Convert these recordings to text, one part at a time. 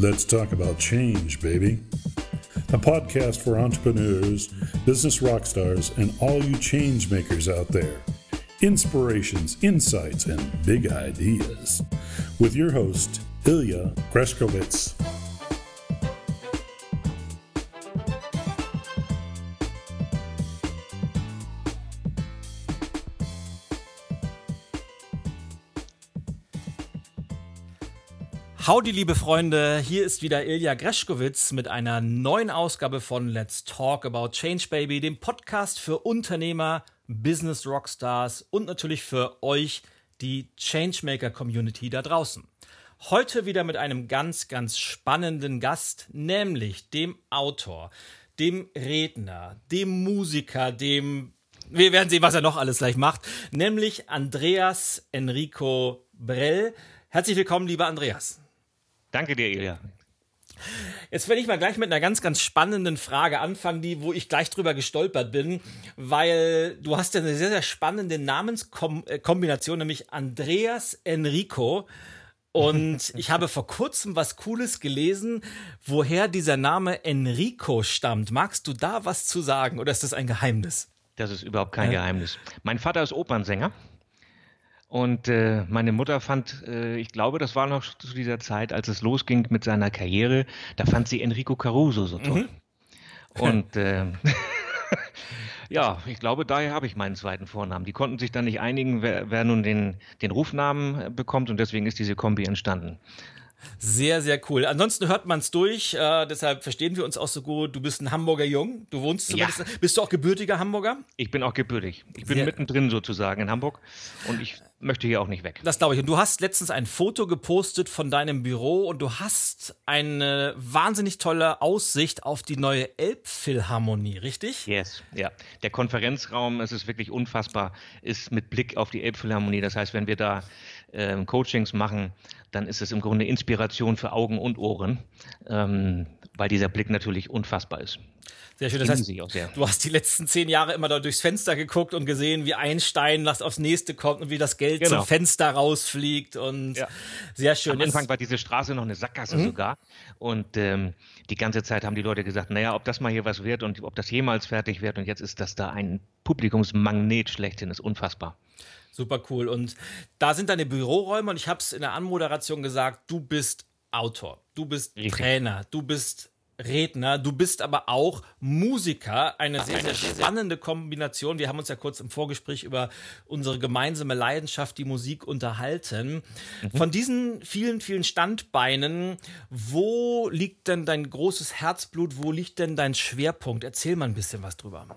Let's talk about change, baby. A podcast for entrepreneurs, business rock stars, and all you change makers out there. Inspirations, insights, and big ideas. With your host, Ilya Greshkovitz. Howdy, liebe Freunde, hier ist wieder Ilja Greschkowitz mit einer neuen Ausgabe von Let's Talk About Change Baby, dem Podcast für Unternehmer, Business Rockstars und natürlich für euch, die Changemaker Community da draußen. Heute wieder mit einem ganz, ganz spannenden Gast, nämlich dem Autor, dem Redner, dem Musiker, dem wir werden sehen, was er noch alles gleich macht, nämlich Andreas Enrico Brell. Herzlich willkommen, lieber Andreas. Danke dir, Ilja. Jetzt werde ich mal gleich mit einer ganz, ganz spannenden Frage anfangen, die, wo ich gleich drüber gestolpert bin, weil du hast ja eine sehr, sehr spannende Namenskombination, nämlich Andreas Enrico. Und ich habe vor kurzem was Cooles gelesen, woher dieser Name Enrico stammt. Magst du da was zu sagen oder ist das ein Geheimnis? Das ist überhaupt kein ja. Geheimnis. Mein Vater ist Opernsänger und äh, meine Mutter fand, äh, ich glaube, das war noch zu dieser Zeit, als es losging mit seiner Karriere, da fand sie Enrico Caruso so toll. Mhm. Und äh, ja, ich glaube, daher habe ich meinen zweiten Vornamen. Die konnten sich dann nicht einigen, wer, wer nun den, den Rufnamen äh, bekommt und deswegen ist diese Kombi entstanden. Sehr, sehr cool. Ansonsten hört man es durch, äh, deshalb verstehen wir uns auch so gut. Du bist ein Hamburger Jung, du wohnst zumindest. Ja. Bist du auch gebürtiger Hamburger? Ich bin auch gebürtig. Ich bin sehr. mittendrin sozusagen in Hamburg und ich möchte hier auch nicht weg. Das glaube ich. Und du hast letztens ein Foto gepostet von deinem Büro und du hast eine wahnsinnig tolle Aussicht auf die neue Elbphilharmonie, richtig? Yes, ja. Der Konferenzraum, es ist wirklich unfassbar, ist mit Blick auf die Elbphilharmonie. Das heißt, wenn wir da ähm, Coachings machen, dann ist es im Grunde Inspiration für Augen und Ohren, ähm, weil dieser Blick natürlich unfassbar ist. Sehr schön. Das heißt, du hast die letzten zehn Jahre immer da durchs Fenster geguckt und gesehen, wie ein Stein aufs nächste kommt und wie das Geld genau. zum Fenster rausfliegt und ja. sehr schön. Am Anfang war diese Straße noch eine Sackgasse mhm. sogar und ähm, die ganze Zeit haben die Leute gesagt, naja, ob das mal hier was wird und ob das jemals fertig wird und jetzt ist das da ein Publikumsmagnet schlechthin, ist unfassbar. Super cool. Und da sind deine Büroräume und ich habe es in der Anmoderation gesagt, du bist Autor, du bist Richtig. Trainer, du bist Redner, du bist aber auch Musiker. Eine sehr, sehr spannende Kombination. Wir haben uns ja kurz im Vorgespräch über unsere gemeinsame Leidenschaft, die Musik, unterhalten. Mhm. Von diesen vielen, vielen Standbeinen, wo liegt denn dein großes Herzblut? Wo liegt denn dein Schwerpunkt? Erzähl mal ein bisschen was drüber.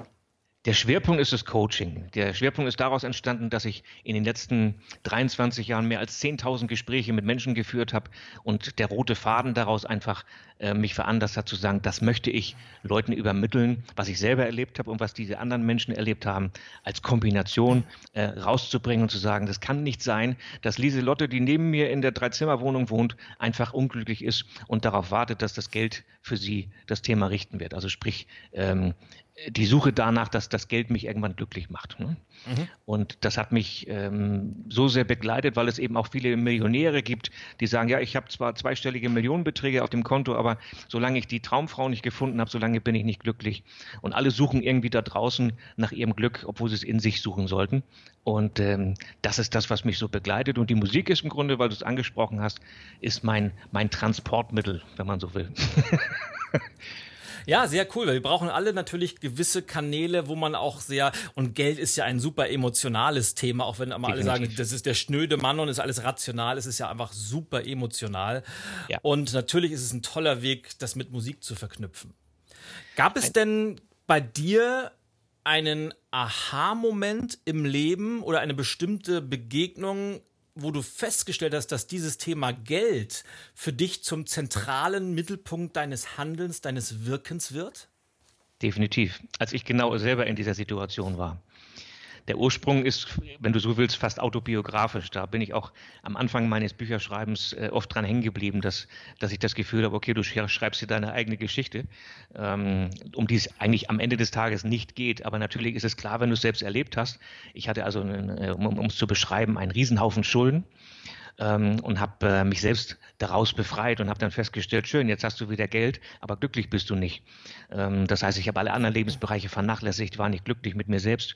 Der Schwerpunkt ist das Coaching. Der Schwerpunkt ist daraus entstanden, dass ich in den letzten 23 Jahren mehr als 10.000 Gespräche mit Menschen geführt habe und der rote Faden daraus einfach äh, mich veranlasst hat zu sagen, das möchte ich Leuten übermitteln, was ich selber erlebt habe und was diese anderen Menschen erlebt haben, als Kombination äh, rauszubringen und zu sagen, das kann nicht sein, dass Lieselotte, die neben mir in der Dreizimmerwohnung wohnt, einfach unglücklich ist und darauf wartet, dass das Geld für sie das Thema richten wird. Also sprich, ähm, die Suche danach, dass das Geld mich irgendwann glücklich macht. Ne? Mhm. Und das hat mich ähm, so sehr begleitet, weil es eben auch viele Millionäre gibt, die sagen, ja, ich habe zwar zweistellige Millionenbeträge auf dem Konto, aber solange ich die Traumfrau nicht gefunden habe, solange bin ich nicht glücklich. Und alle suchen irgendwie da draußen nach ihrem Glück, obwohl sie es in sich suchen sollten. Und ähm, das ist das, was mich so begleitet. Und die Musik ist im Grunde, weil du es angesprochen hast, ist mein, mein Transportmittel, wenn man so will. Ja, sehr cool, weil wir brauchen alle natürlich gewisse Kanäle, wo man auch sehr, und Geld ist ja ein super emotionales Thema, auch wenn immer alle sagen, das ist der schnöde Mann und ist alles rational, es ist ja einfach super emotional. Ja. Und natürlich ist es ein toller Weg, das mit Musik zu verknüpfen. Gab es denn bei dir einen Aha-Moment im Leben oder eine bestimmte Begegnung, wo du festgestellt hast, dass dieses Thema Geld für dich zum zentralen Mittelpunkt deines Handelns, deines Wirkens wird? Definitiv. Als ich genau selber in dieser Situation war der Ursprung ist, wenn du so willst, fast autobiografisch. Da bin ich auch am Anfang meines Bücherschreibens äh, oft dran hängen geblieben, dass, dass ich das Gefühl habe, okay, du schreibst dir deine eigene Geschichte, ähm, um die es eigentlich am Ende des Tages nicht geht. Aber natürlich ist es klar, wenn du es selbst erlebt hast. Ich hatte also, einen, äh, um es zu beschreiben, einen Riesenhaufen Schulden ähm, und habe äh, mich selbst daraus befreit und habe dann festgestellt, schön, jetzt hast du wieder Geld, aber glücklich bist du nicht. Ähm, das heißt, ich habe alle anderen Lebensbereiche vernachlässigt, war nicht glücklich mit mir selbst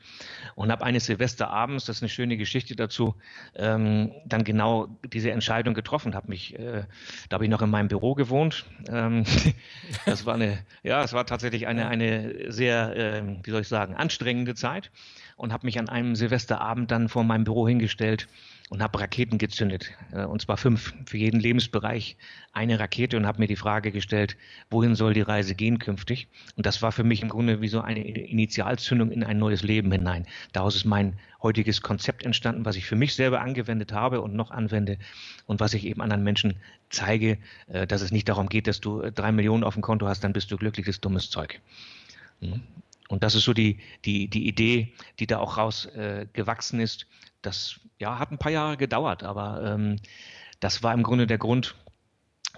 und habe eines Silvesterabends, das ist eine schöne Geschichte dazu, ähm, dann genau diese Entscheidung getroffen, habe mich, äh, da habe ich noch in meinem Büro gewohnt. Ähm, das war eine, ja, es war tatsächlich eine, eine sehr, äh, wie soll ich sagen, anstrengende Zeit und habe mich an einem Silvesterabend dann vor meinem Büro hingestellt und habe Raketen gezündet. Äh, und zwar fünf für jeden Lebensbereich eine Rakete und habe mir die Frage gestellt, wohin soll die Reise gehen künftig? Und das war für mich im Grunde wie so eine Initialzündung in ein neues Leben hinein. Daraus ist mein heutiges Konzept entstanden, was ich für mich selber angewendet habe und noch anwende und was ich eben anderen Menschen zeige, äh, dass es nicht darum geht, dass du drei Millionen auf dem Konto hast, dann bist du glückliches, dummes Zeug. Mhm. Und das ist so die, die, die Idee, die da auch rausgewachsen äh, ist. Das ja, hat ein paar Jahre gedauert, aber ähm, das war im Grunde der Grund,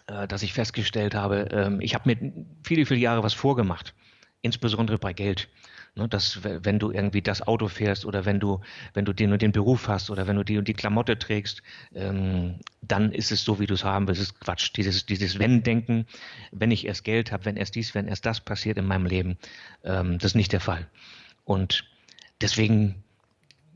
äh, dass ich festgestellt habe, ähm, ich habe mir viele, viele Jahre was vorgemacht, insbesondere bei Geld. Ne, dass wenn du irgendwie das Auto fährst oder wenn du, wenn du den und den Beruf hast oder wenn du die und die Klamotte trägst, ähm, dann ist es so, wie du es haben willst. Das ist Quatsch. Dieses, dieses Wenn-Denken, wenn ich erst Geld habe, wenn erst dies, wenn erst das passiert in meinem Leben, ähm, das ist nicht der Fall. Und deswegen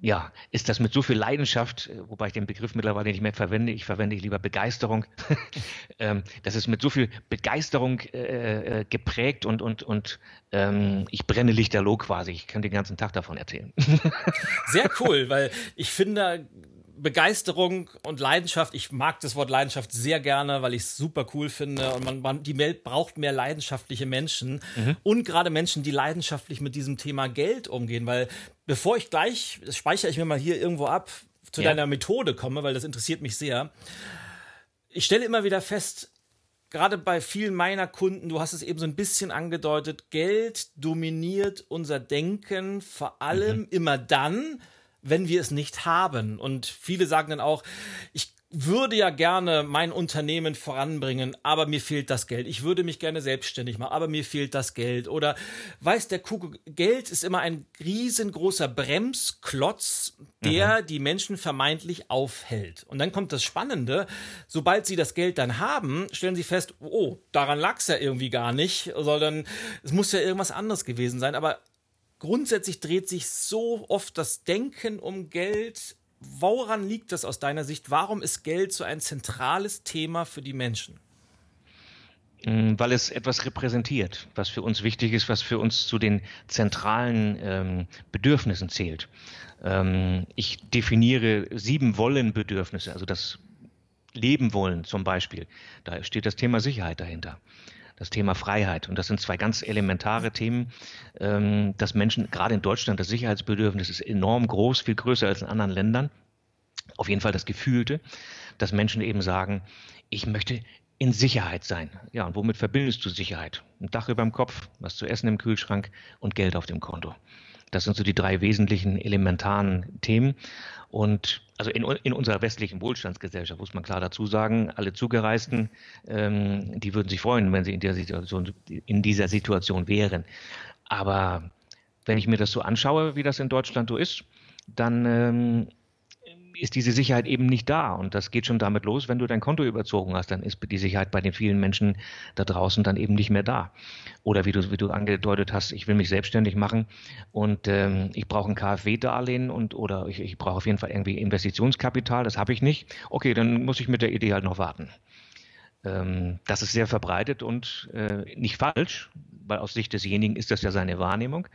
ja, ist das mit so viel Leidenschaft, äh, wobei ich den Begriff mittlerweile nicht mehr verwende, ich verwende lieber Begeisterung, ähm, das ist mit so viel Begeisterung äh, äh, geprägt und, und, und ähm, ich brenne lichterloh quasi. Ich kann den ganzen Tag davon erzählen. Sehr cool, weil ich finde, Begeisterung und Leidenschaft. Ich mag das Wort Leidenschaft sehr gerne, weil ich es super cool finde. Und man, man, die Welt braucht mehr leidenschaftliche Menschen mhm. und gerade Menschen, die leidenschaftlich mit diesem Thema Geld umgehen. Weil bevor ich gleich, das speichere ich mir mal hier irgendwo ab, zu ja. deiner Methode komme, weil das interessiert mich sehr. Ich stelle immer wieder fest, gerade bei vielen meiner Kunden, du hast es eben so ein bisschen angedeutet, Geld dominiert unser Denken, vor allem mhm. immer dann, wenn wir es nicht haben. Und viele sagen dann auch, ich würde ja gerne mein Unternehmen voranbringen, aber mir fehlt das Geld. Ich würde mich gerne selbstständig machen, aber mir fehlt das Geld. Oder weiß der Kuckuck, Geld ist immer ein riesengroßer Bremsklotz, der mhm. die Menschen vermeintlich aufhält. Und dann kommt das Spannende, sobald sie das Geld dann haben, stellen sie fest, oh, daran lag es ja irgendwie gar nicht, sondern es muss ja irgendwas anderes gewesen sein. Aber grundsätzlich dreht sich so oft das Denken um Geld. Woran liegt das aus deiner Sicht? Warum ist Geld so ein zentrales Thema für die Menschen? Mm, weil es etwas repräsentiert, was für uns wichtig ist, was für uns zu den zentralen ähm, Bedürfnissen zählt. Ähm, ich definiere sieben Wollen-Bedürfnisse, also das Leben wollen zum Beispiel. Da steht das Thema Sicherheit dahinter das Thema Freiheit. Und das sind zwei ganz elementare Themen, ähm, dass Menschen, gerade in Deutschland, das Sicherheitsbedürfnis ist enorm groß, viel größer als in anderen Ländern. Auf jeden Fall das Gefühlte, dass Menschen eben sagen, ich möchte in Sicherheit sein. Ja, und womit verbindest du Sicherheit? Ein Dach über dem Kopf, was zu essen im Kühlschrank und Geld auf dem Konto. Das sind so die drei wesentlichen elementaren Themen. Und also in, in unserer westlichen Wohlstandsgesellschaft muss man klar dazu sagen, alle Zugereisten, ähm, die würden sich freuen, wenn sie in, der Situation, in dieser Situation wären. Aber wenn ich mir das so anschaue, wie das in Deutschland so ist, dann ähm, ist diese Sicherheit eben nicht da. Und das geht schon damit los, wenn du dein Konto überzogen hast, dann ist die Sicherheit bei den vielen Menschen da draußen dann eben nicht mehr da. Oder wie du, wie du angedeutet hast, ich will mich selbstständig machen und ähm, ich brauche ein KfW-Darlehen und oder ich, ich brauche auf jeden Fall irgendwie Investitionskapital, das habe ich nicht. Okay, dann muss ich mit der Idee halt noch warten. Ähm, das ist sehr verbreitet und äh, nicht falsch, weil aus Sicht desjenigen ist das ja seine Wahrnehmung.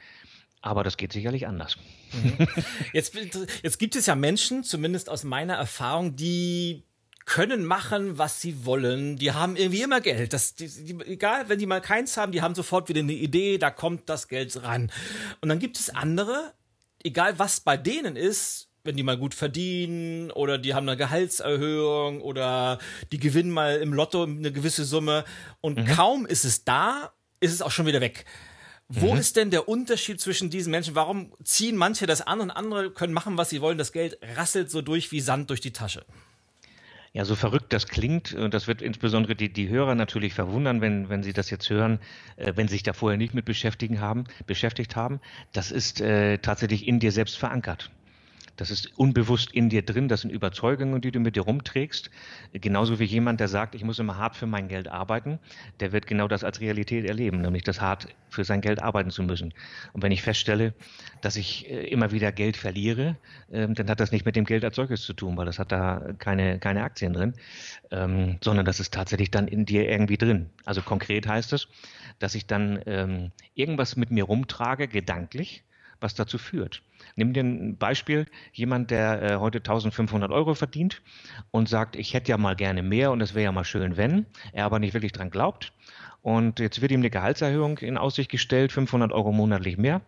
Aber das geht sicherlich anders. Mhm. Jetzt, jetzt gibt es ja Menschen, zumindest aus meiner Erfahrung, die können machen, was sie wollen. Die haben irgendwie immer Geld. Das, die, die, egal, wenn die mal keins haben, die haben sofort wieder eine Idee, da kommt das Geld ran. Und dann gibt es andere, egal was bei denen ist, wenn die mal gut verdienen oder die haben eine Gehaltserhöhung oder die gewinnen mal im Lotto eine gewisse Summe und mhm. kaum ist es da, ist es auch schon wieder weg. Wo mhm. ist denn der Unterschied zwischen diesen Menschen? Warum ziehen manche das an und andere können machen, was sie wollen? Das Geld rasselt so durch wie Sand durch die Tasche. Ja, so verrückt das klingt, und das wird insbesondere die, die Hörer natürlich verwundern, wenn, wenn sie das jetzt hören, äh, wenn sie sich da vorher nicht mit beschäftigen haben, beschäftigt haben. Das ist äh, tatsächlich in dir selbst verankert. Das ist unbewusst in dir drin. Das sind Überzeugungen, die du mit dir rumträgst. Genauso wie jemand, der sagt, ich muss immer hart für mein Geld arbeiten, der wird genau das als Realität erleben, nämlich das hart für sein Geld arbeiten zu müssen. Und wenn ich feststelle, dass ich äh, immer wieder Geld verliere, ähm, dann hat das nicht mit dem Geld als solches zu tun, weil das hat da keine, keine Aktien drin, ähm, sondern das ist tatsächlich dann in dir irgendwie drin. Also konkret heißt es, dass ich dann ähm, irgendwas mit mir rumtrage, gedanklich, was dazu führt. Nimm dir ein Beispiel, jemand, der äh, heute 1500 Euro verdient und sagt, ich hätte ja mal gerne mehr und es wäre ja mal schön, wenn, er aber nicht wirklich dran glaubt. Und jetzt wird ihm eine Gehaltserhöhung in Aussicht gestellt, 500 Euro monatlich mehr.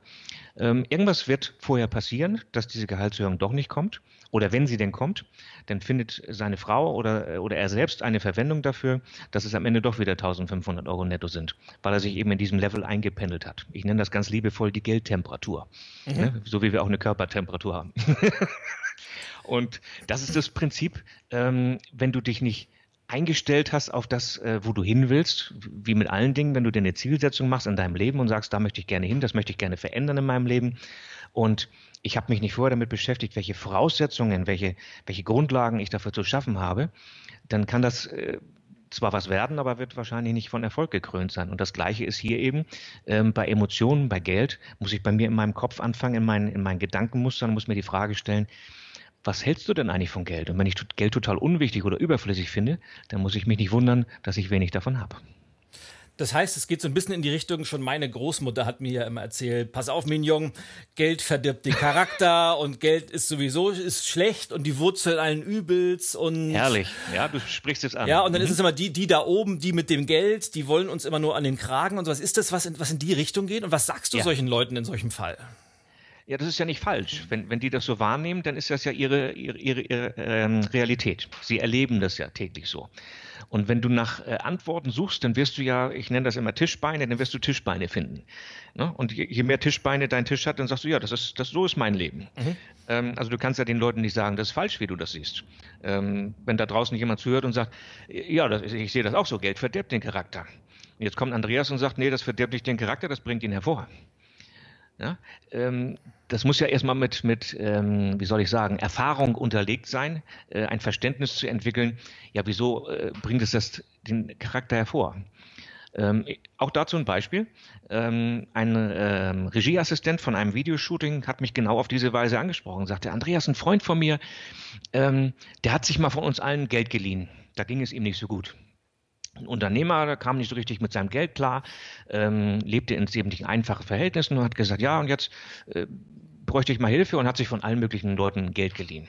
Ähm, irgendwas wird vorher passieren, dass diese Gehaltserhöhung doch nicht kommt. Oder wenn sie denn kommt, dann findet seine Frau oder, oder er selbst eine Verwendung dafür, dass es am Ende doch wieder 1500 Euro netto sind, weil er sich eben in diesem Level eingependelt hat. Ich nenne das ganz liebevoll die Geldtemperatur, mhm. ne? so wie wir auch eine Körpertemperatur haben. Und das ist das Prinzip, ähm, wenn du dich nicht eingestellt hast auf das, äh, wo du hin willst, wie mit allen Dingen, wenn du dir eine Zielsetzung machst in deinem Leben und sagst, da möchte ich gerne hin, das möchte ich gerne verändern in meinem Leben. Und ich habe mich nicht vorher damit beschäftigt, welche Voraussetzungen, welche, welche Grundlagen ich dafür zu schaffen habe, dann kann das äh, zwar was werden, aber wird wahrscheinlich nicht von Erfolg gekrönt sein. Und das Gleiche ist hier eben ähm, bei Emotionen, bei Geld, muss ich bei mir in meinem Kopf anfangen, in meinen, in meinen Gedankenmustern, muss mir die Frage stellen, was hältst du denn eigentlich von Geld? Und wenn ich Geld total unwichtig oder überflüssig finde, dann muss ich mich nicht wundern, dass ich wenig davon habe. Das heißt, es geht so ein bisschen in die Richtung, schon meine Großmutter hat mir ja immer erzählt, pass auf, Mignon, Geld verdirbt den Charakter und Geld ist sowieso ist schlecht und die Wurzel allen Übels und... Herrlich, ja, du sprichst es an. Ja, und dann mhm. ist es immer die, die da oben, die mit dem Geld, die wollen uns immer nur an den Kragen und sowas. Ist das was, in, was in die Richtung geht? Und was sagst du ja. solchen Leuten in solchem Fall? Ja, das ist ja nicht falsch. Wenn, wenn die das so wahrnehmen, dann ist das ja ihre, ihre, ihre, ihre ähm, Realität. Sie erleben das ja täglich so. Und wenn du nach äh, Antworten suchst, dann wirst du ja, ich nenne das immer Tischbeine, dann wirst du Tischbeine finden. Ne? Und je, je, mehr Tischbeine dein Tisch hat, dann sagst du, ja, das ist, das, so ist mein Leben. Mhm. Ähm, also du kannst ja den Leuten nicht sagen, das ist falsch, wie du das siehst. Ähm, wenn da draußen jemand zuhört und sagt, ja, das, ich sehe das auch so, Geld verdirbt den Charakter. Und jetzt kommt Andreas und sagt, nee, das verdirbt nicht den Charakter, das bringt ihn hervor. Ja? Ähm, das muss ja erstmal mit, mit ähm, wie soll ich sagen, Erfahrung unterlegt sein, äh, ein Verständnis zu entwickeln. Ja, wieso äh, bringt es das den Charakter hervor? Ähm, auch dazu ein Beispiel. Ähm, ein ähm, Regieassistent von einem Videoshooting hat mich genau auf diese Weise angesprochen. Sagte, Andreas, ein Freund von mir, ähm, der hat sich mal von uns allen Geld geliehen. Da ging es ihm nicht so gut Unternehmer, der kam nicht so richtig mit seinem Geld klar, ähm, lebte in eben einfachen Verhältnissen und hat gesagt, ja, und jetzt äh, bräuchte ich mal Hilfe und hat sich von allen möglichen Leuten Geld geliehen.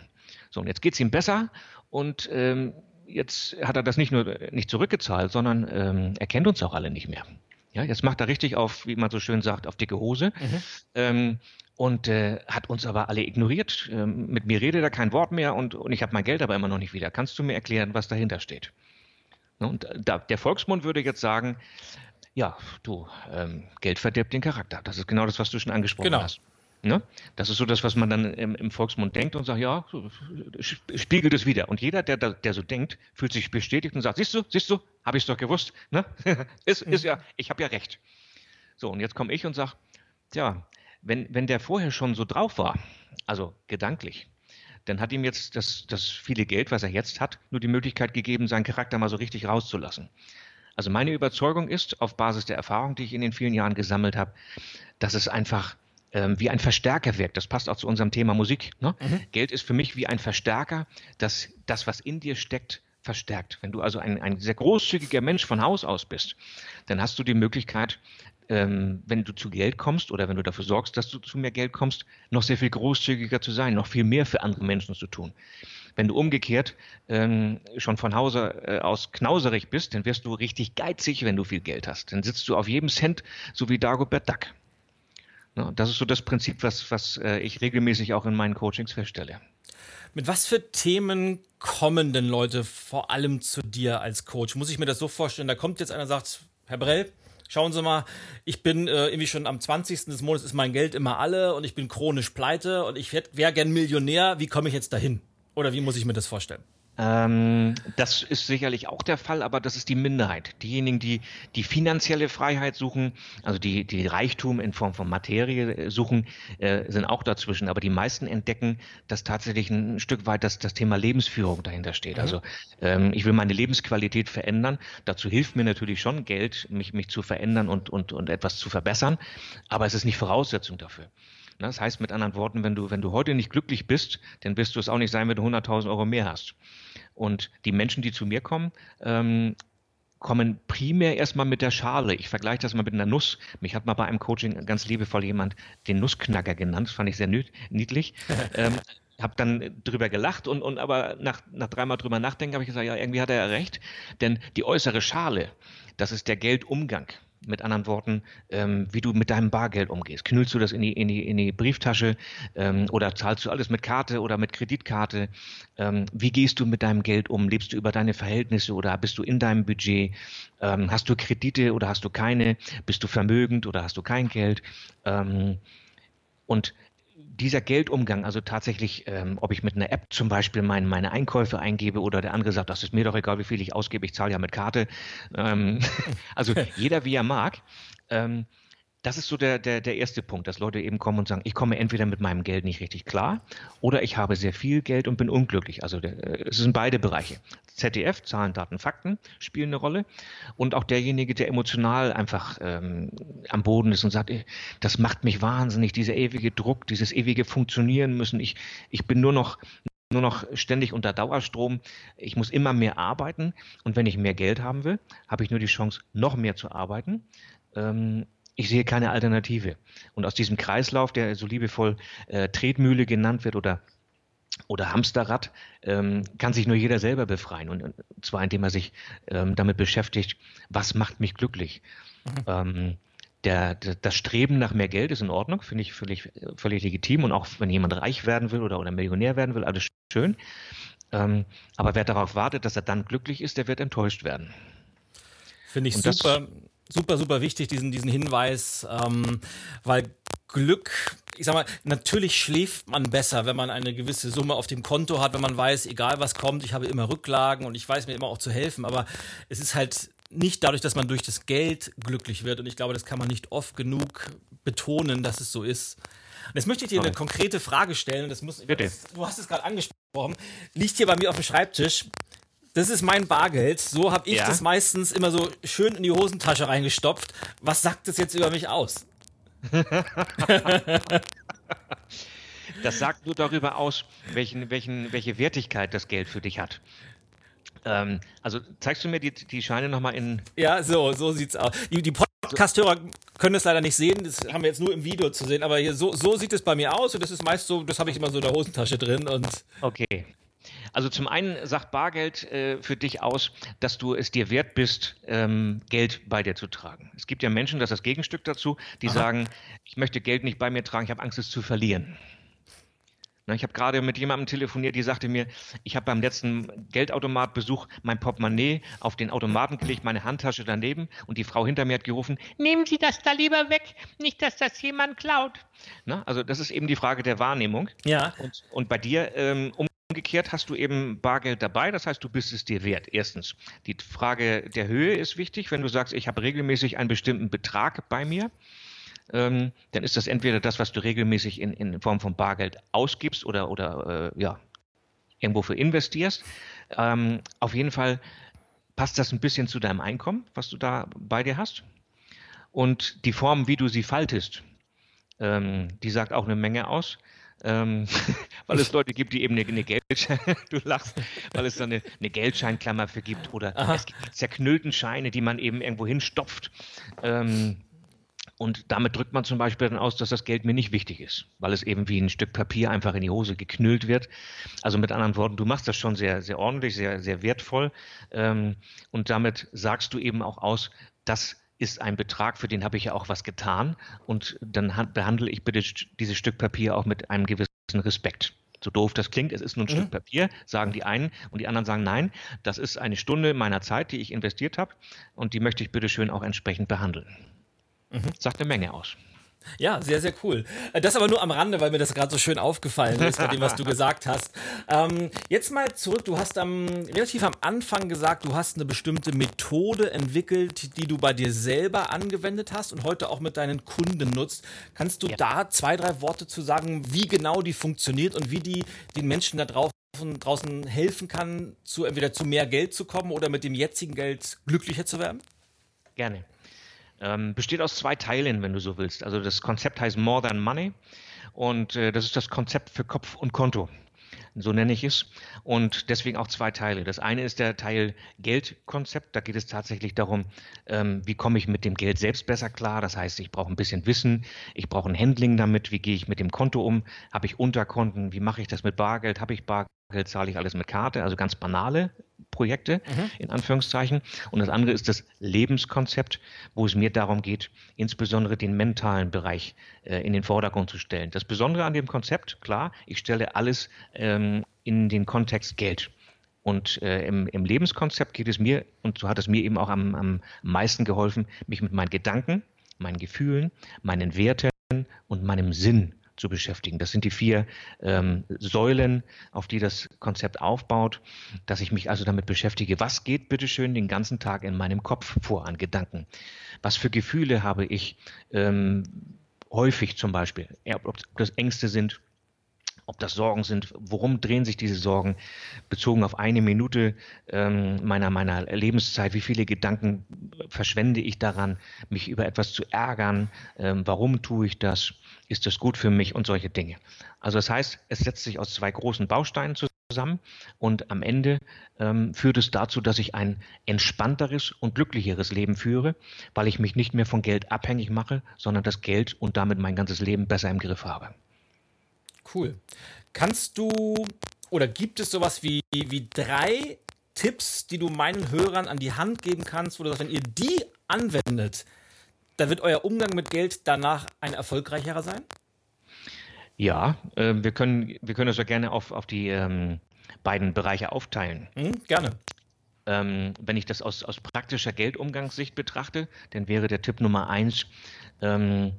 So, und jetzt geht es ihm besser und ähm, jetzt hat er das nicht nur nicht zurückgezahlt, sondern ähm, er kennt uns auch alle nicht mehr. Ja, jetzt macht er richtig auf, wie man so schön sagt, auf dicke Hose. Mhm. Ähm, und äh, hat uns aber alle ignoriert. Ähm, mit mir redet er kein Wort mehr und, und ich habe mein Geld aber immer noch nicht wieder. Kannst du mir erklären, was dahinter steht? Ne, und da, der Volksmund würde jetzt sagen, ja, du, ähm, Geld verdirbt den Charakter. Das ist genau das, was du schon angesprochen genau. hast. Ne? Das ist so das, was man dann im, im Volksmund denkt und sagt, ja, spiegelt es wieder. Und jeder, der, der so denkt, fühlt sich bestätigt und sagt, siehst du, siehst du, habe ich es doch gewusst. Ne? ist, ist ja, ich habe ja recht. So, und jetzt komme ich und sage, tja, wenn, wenn der vorher schon so drauf war, also gedanklich, dann hat ihm jetzt das, das viele Geld, was er jetzt hat, nur die Möglichkeit gegeben, seinen Charakter mal so richtig rauszulassen. Also meine Überzeugung ist, auf Basis der Erfahrung, die ich in den vielen Jahren gesammelt habe, dass es einfach ähm, wie ein Verstärker wirkt. Das passt auch zu unserem Thema Musik. Ne? Mhm. Geld ist für mich wie ein Verstärker, das das, was in dir steckt, verstärkt. Wenn du also ein, ein sehr großzügiger Mensch von Haus aus bist, dann hast du die Möglichkeit, ähm, wenn du zu Geld kommst oder wenn du dafür sorgst, dass du zu mehr Geld kommst, noch sehr viel großzügiger zu sein, noch viel mehr für andere Menschen zu tun. Wenn du umgekehrt ähm, schon von Hause äh, aus knauserig bist, dann wirst du richtig geizig, wenn du viel Geld hast. Dann sitzt du auf jedem Cent, so wie Dagobert Duck. Ja, das ist so das Prinzip, was, was äh, ich regelmäßig auch in meinen Coachings feststelle. Mit was für Themen kommen denn Leute vor allem zu dir als Coach? Muss ich mir das so vorstellen? Da kommt jetzt einer und sagt, Herr Brell, schauen Sie mal, ich bin äh, irgendwie schon am 20. des Monats ist mein Geld immer alle und ich bin chronisch pleite und ich wäre gern Millionär. Wie komme ich jetzt dahin? Oder wie muss ich mir das vorstellen? Ähm, das ist sicherlich auch der Fall, aber das ist die Minderheit. Diejenigen, die die finanzielle Freiheit suchen, also die, die Reichtum in Form von Materie suchen, äh, sind auch dazwischen. Aber die meisten entdecken, dass tatsächlich ein Stück weit das, das Thema Lebensführung dahinter steht. Mhm. Also ähm, ich will meine Lebensqualität verändern. Dazu hilft mir natürlich schon Geld, mich, mich zu verändern und, und, und etwas zu verbessern. Aber es ist nicht Voraussetzung dafür. Das heißt mit anderen Worten, wenn du, wenn du heute nicht glücklich bist, dann wirst du es auch nicht sein, wenn du 100.000 Euro mehr hast. Und die Menschen, die zu mir kommen, ähm, kommen primär erstmal mit der Schale. Ich vergleiche das mal mit einer Nuss. Mich hat mal bei einem Coaching ganz liebevoll jemand den Nussknacker genannt. Das fand ich sehr niedlich. ähm, habe dann drüber gelacht und, und aber nach, nach dreimal drüber nachdenken habe ich gesagt, ja, irgendwie hat er ja recht. Denn die äußere Schale, das ist der Geldumgang. Mit anderen Worten, ähm, wie du mit deinem Bargeld umgehst. Knüllst du das in die, in die, in die Brieftasche ähm, oder zahlst du alles mit Karte oder mit Kreditkarte? Ähm, wie gehst du mit deinem Geld um? Lebst du über deine Verhältnisse oder bist du in deinem Budget? Ähm, hast du Kredite oder hast du keine? Bist du vermögend oder hast du kein Geld? Ähm, und dieser Geldumgang, also tatsächlich, ähm, ob ich mit einer App zum Beispiel mein, meine Einkäufe eingebe oder der andere sagt, das ist mir doch egal, wie viel ich ausgebe, ich zahle ja mit Karte. Ähm, also jeder wie er mag. Ähm, das ist so der, der, der erste Punkt, dass Leute eben kommen und sagen, ich komme entweder mit meinem Geld nicht richtig klar oder ich habe sehr viel Geld und bin unglücklich. Also äh, es sind beide Bereiche. ZDF, Zahlen, Daten, Fakten spielen eine Rolle und auch derjenige, der emotional einfach ähm, am Boden ist und sagt, das macht mich wahnsinnig, dieser ewige Druck, dieses ewige Funktionieren müssen. Ich, ich bin nur noch nur noch ständig unter Dauerstrom. Ich muss immer mehr arbeiten und wenn ich mehr Geld haben will, habe ich nur die Chance, noch mehr zu arbeiten. Ähm, ich sehe keine Alternative. Und aus diesem Kreislauf, der so liebevoll äh, Tretmühle genannt wird oder oder Hamsterrad ähm, kann sich nur jeder selber befreien. Und, und zwar indem er sich ähm, damit beschäftigt, was macht mich glücklich. Mhm. Ähm, der, der, das Streben nach mehr Geld ist in Ordnung, finde ich völlig, völlig legitim. Und auch wenn jemand reich werden will oder, oder Millionär werden will, alles schön. Ähm, aber wer darauf wartet, dass er dann glücklich ist, der wird enttäuscht werden. Finde ich und super. Das, super, super wichtig, diesen, diesen Hinweis, ähm, weil Glück, ich sag mal, natürlich schläft man besser, wenn man eine gewisse Summe auf dem Konto hat, wenn man weiß, egal was kommt, ich habe immer Rücklagen und ich weiß mir immer auch zu helfen, aber es ist halt nicht dadurch, dass man durch das Geld glücklich wird. Und ich glaube, das kann man nicht oft genug betonen, dass es so ist. Und jetzt möchte ich dir eine konkrete Frage stellen, das muss, Bitte. Das, du hast es gerade angesprochen, liegt hier bei mir auf dem Schreibtisch das ist mein Bargeld. So habe ich ja. das meistens immer so schön in die Hosentasche reingestopft. Was sagt das jetzt über mich aus? das sagt nur darüber aus, welchen, welchen, welche Wertigkeit das Geld für dich hat. Ähm, also zeigst du mir die, die Scheine nochmal in. Ja, so, so sieht's aus. Die, die Podcast-Hörer können es leider nicht sehen, das haben wir jetzt nur im Video zu sehen, aber hier, so, so sieht es bei mir aus und das ist meist so, das habe ich immer so in der Hosentasche drin und. Okay. Also zum einen sagt Bargeld äh, für dich aus, dass du es dir wert bist, ähm, Geld bei dir zu tragen. Es gibt ja Menschen, das ist das Gegenstück dazu, die Aha. sagen, ich möchte Geld nicht bei mir tragen, ich habe Angst, es zu verlieren. Na, ich habe gerade mit jemandem telefoniert, die sagte mir, ich habe beim letzten Geldautomatbesuch mein Portemonnaie auf den Automaten gelegt, meine Handtasche daneben und die Frau hinter mir hat gerufen, nehmen Sie das da lieber weg, nicht, dass das jemand klaut. Na, also das ist eben die Frage der Wahrnehmung. Ja. Und, und bei dir, ähm, um Umgekehrt hast du eben Bargeld dabei, das heißt, du bist es dir wert. Erstens, die Frage der Höhe ist wichtig. Wenn du sagst, ich habe regelmäßig einen bestimmten Betrag bei mir, ähm, dann ist das entweder das, was du regelmäßig in, in Form von Bargeld ausgibst oder, oder äh, ja, irgendwo für investierst. Ähm, auf jeden Fall passt das ein bisschen zu deinem Einkommen, was du da bei dir hast. Und die Form, wie du sie faltest, ähm, die sagt auch eine Menge aus ähm, weil es Leute gibt, die eben eine, eine Geldschein, du lachst, weil es da eine, eine Geldscheinklammer für gibt oder Aha. es gibt zerknüllten Scheine, die man eben irgendwo hinstopft. Ähm, und damit drückt man zum Beispiel dann aus, dass das Geld mir nicht wichtig ist, weil es eben wie ein Stück Papier einfach in die Hose geknüllt wird. Also mit anderen Worten, du machst das schon sehr, sehr ordentlich, sehr, sehr wertvoll. Ähm, und damit sagst du eben auch aus, dass ist ein Betrag, für den habe ich ja auch was getan und dann behandle ich bitte dieses Stück Papier auch mit einem gewissen Respekt. So doof das klingt, es ist nur ein mhm. Stück Papier, sagen die einen und die anderen sagen nein, das ist eine Stunde meiner Zeit, die ich investiert habe und die möchte ich bitte schön auch entsprechend behandeln. Mhm. Sagt eine Menge aus. Ja, sehr, sehr cool. Äh, das aber nur am Rande, weil mir das gerade so schön aufgefallen ist bei dem, was du gesagt hast. Ähm, jetzt mal zurück. Du hast am, relativ am Anfang gesagt, du hast eine bestimmte Methode entwickelt, die du bei dir selber angewendet hast und heute auch mit deinen Kunden nutzt. Kannst du ja. da zwei, drei Worte zu sagen, wie genau die funktioniert und wie die den Menschen da drauf draußen helfen kann, zu entweder zu mehr Geld zu kommen oder mit dem jetzigen Geld glücklicher zu werden? Gerne. Ähm, besteht aus zwei Teilen, wenn du so willst. Also das Konzept heißt More Than Money und äh, das ist das Konzept für Kopf und Konto. So nenne ich es. Und deswegen auch zwei Teile. Das eine ist der Teil Geldkonzept. Da geht es tatsächlich darum, ähm, wie komme ich mit dem Geld selbst besser klar. Das heißt, ich brauche ein bisschen Wissen, ich brauche ein Handling damit, wie gehe ich mit dem Konto um, habe ich Unterkonten, wie mache ich das mit Bargeld, habe ich Bargeld zahle ich alles mit Karte, also ganz banale Projekte mhm. in Anführungszeichen. Und das andere ist das Lebenskonzept, wo es mir darum geht, insbesondere den mentalen Bereich äh, in den Vordergrund zu stellen. Das Besondere an dem Konzept, klar, ich stelle alles ähm, in den Kontext Geld. Und äh, im, im, Lebenskonzept geht es mir, und so hat es mir eben auch am, am meisten geholfen, mich mit meinen Gedanken, meinen Gefühlen, meinen Werten und meinem Sinn zu beschäftigen. Das sind die vier ähm, Säulen, auf die das Konzept aufbaut, dass ich mich also damit beschäftige, was geht bitteschön den ganzen Tag in meinem Kopf vor an Gedanken? Was für Gefühle habe ich ähm, häufig zum Beispiel? Ob das Ängste sind, ob das Sorgen sind, worum drehen sich diese Sorgen, bezogen auf eine Minute ähm, meiner, meiner Lebenszeit, wie viele Gedanken verschwende ich daran, mich über etwas zu ärgern, ähm, warum tue ich das, ist das gut für mich? Und solche Dinge. Also das heißt, es setzt sich aus zwei großen Bausteinen zusammen. Und am Ende ähm, führt es dazu, dass ich ein entspannteres und glücklicheres Leben führe, weil ich mich nicht mehr von Geld abhängig mache, sondern das Geld und damit mein ganzes Leben besser im Griff habe. Cool. Kannst du oder gibt es sowas wie, wie drei Tipps, die du meinen Hörern an die Hand geben kannst, wo du sagst, wenn ihr die anwendet, da wird euer Umgang mit Geld danach ein erfolgreicherer sein? Ja, äh, wir, können, wir können das ja gerne auf, auf die ähm, beiden Bereiche aufteilen. Mhm, gerne. Ähm, wenn ich das aus, aus praktischer Geldumgangssicht betrachte, dann wäre der Tipp Nummer eins, ähm,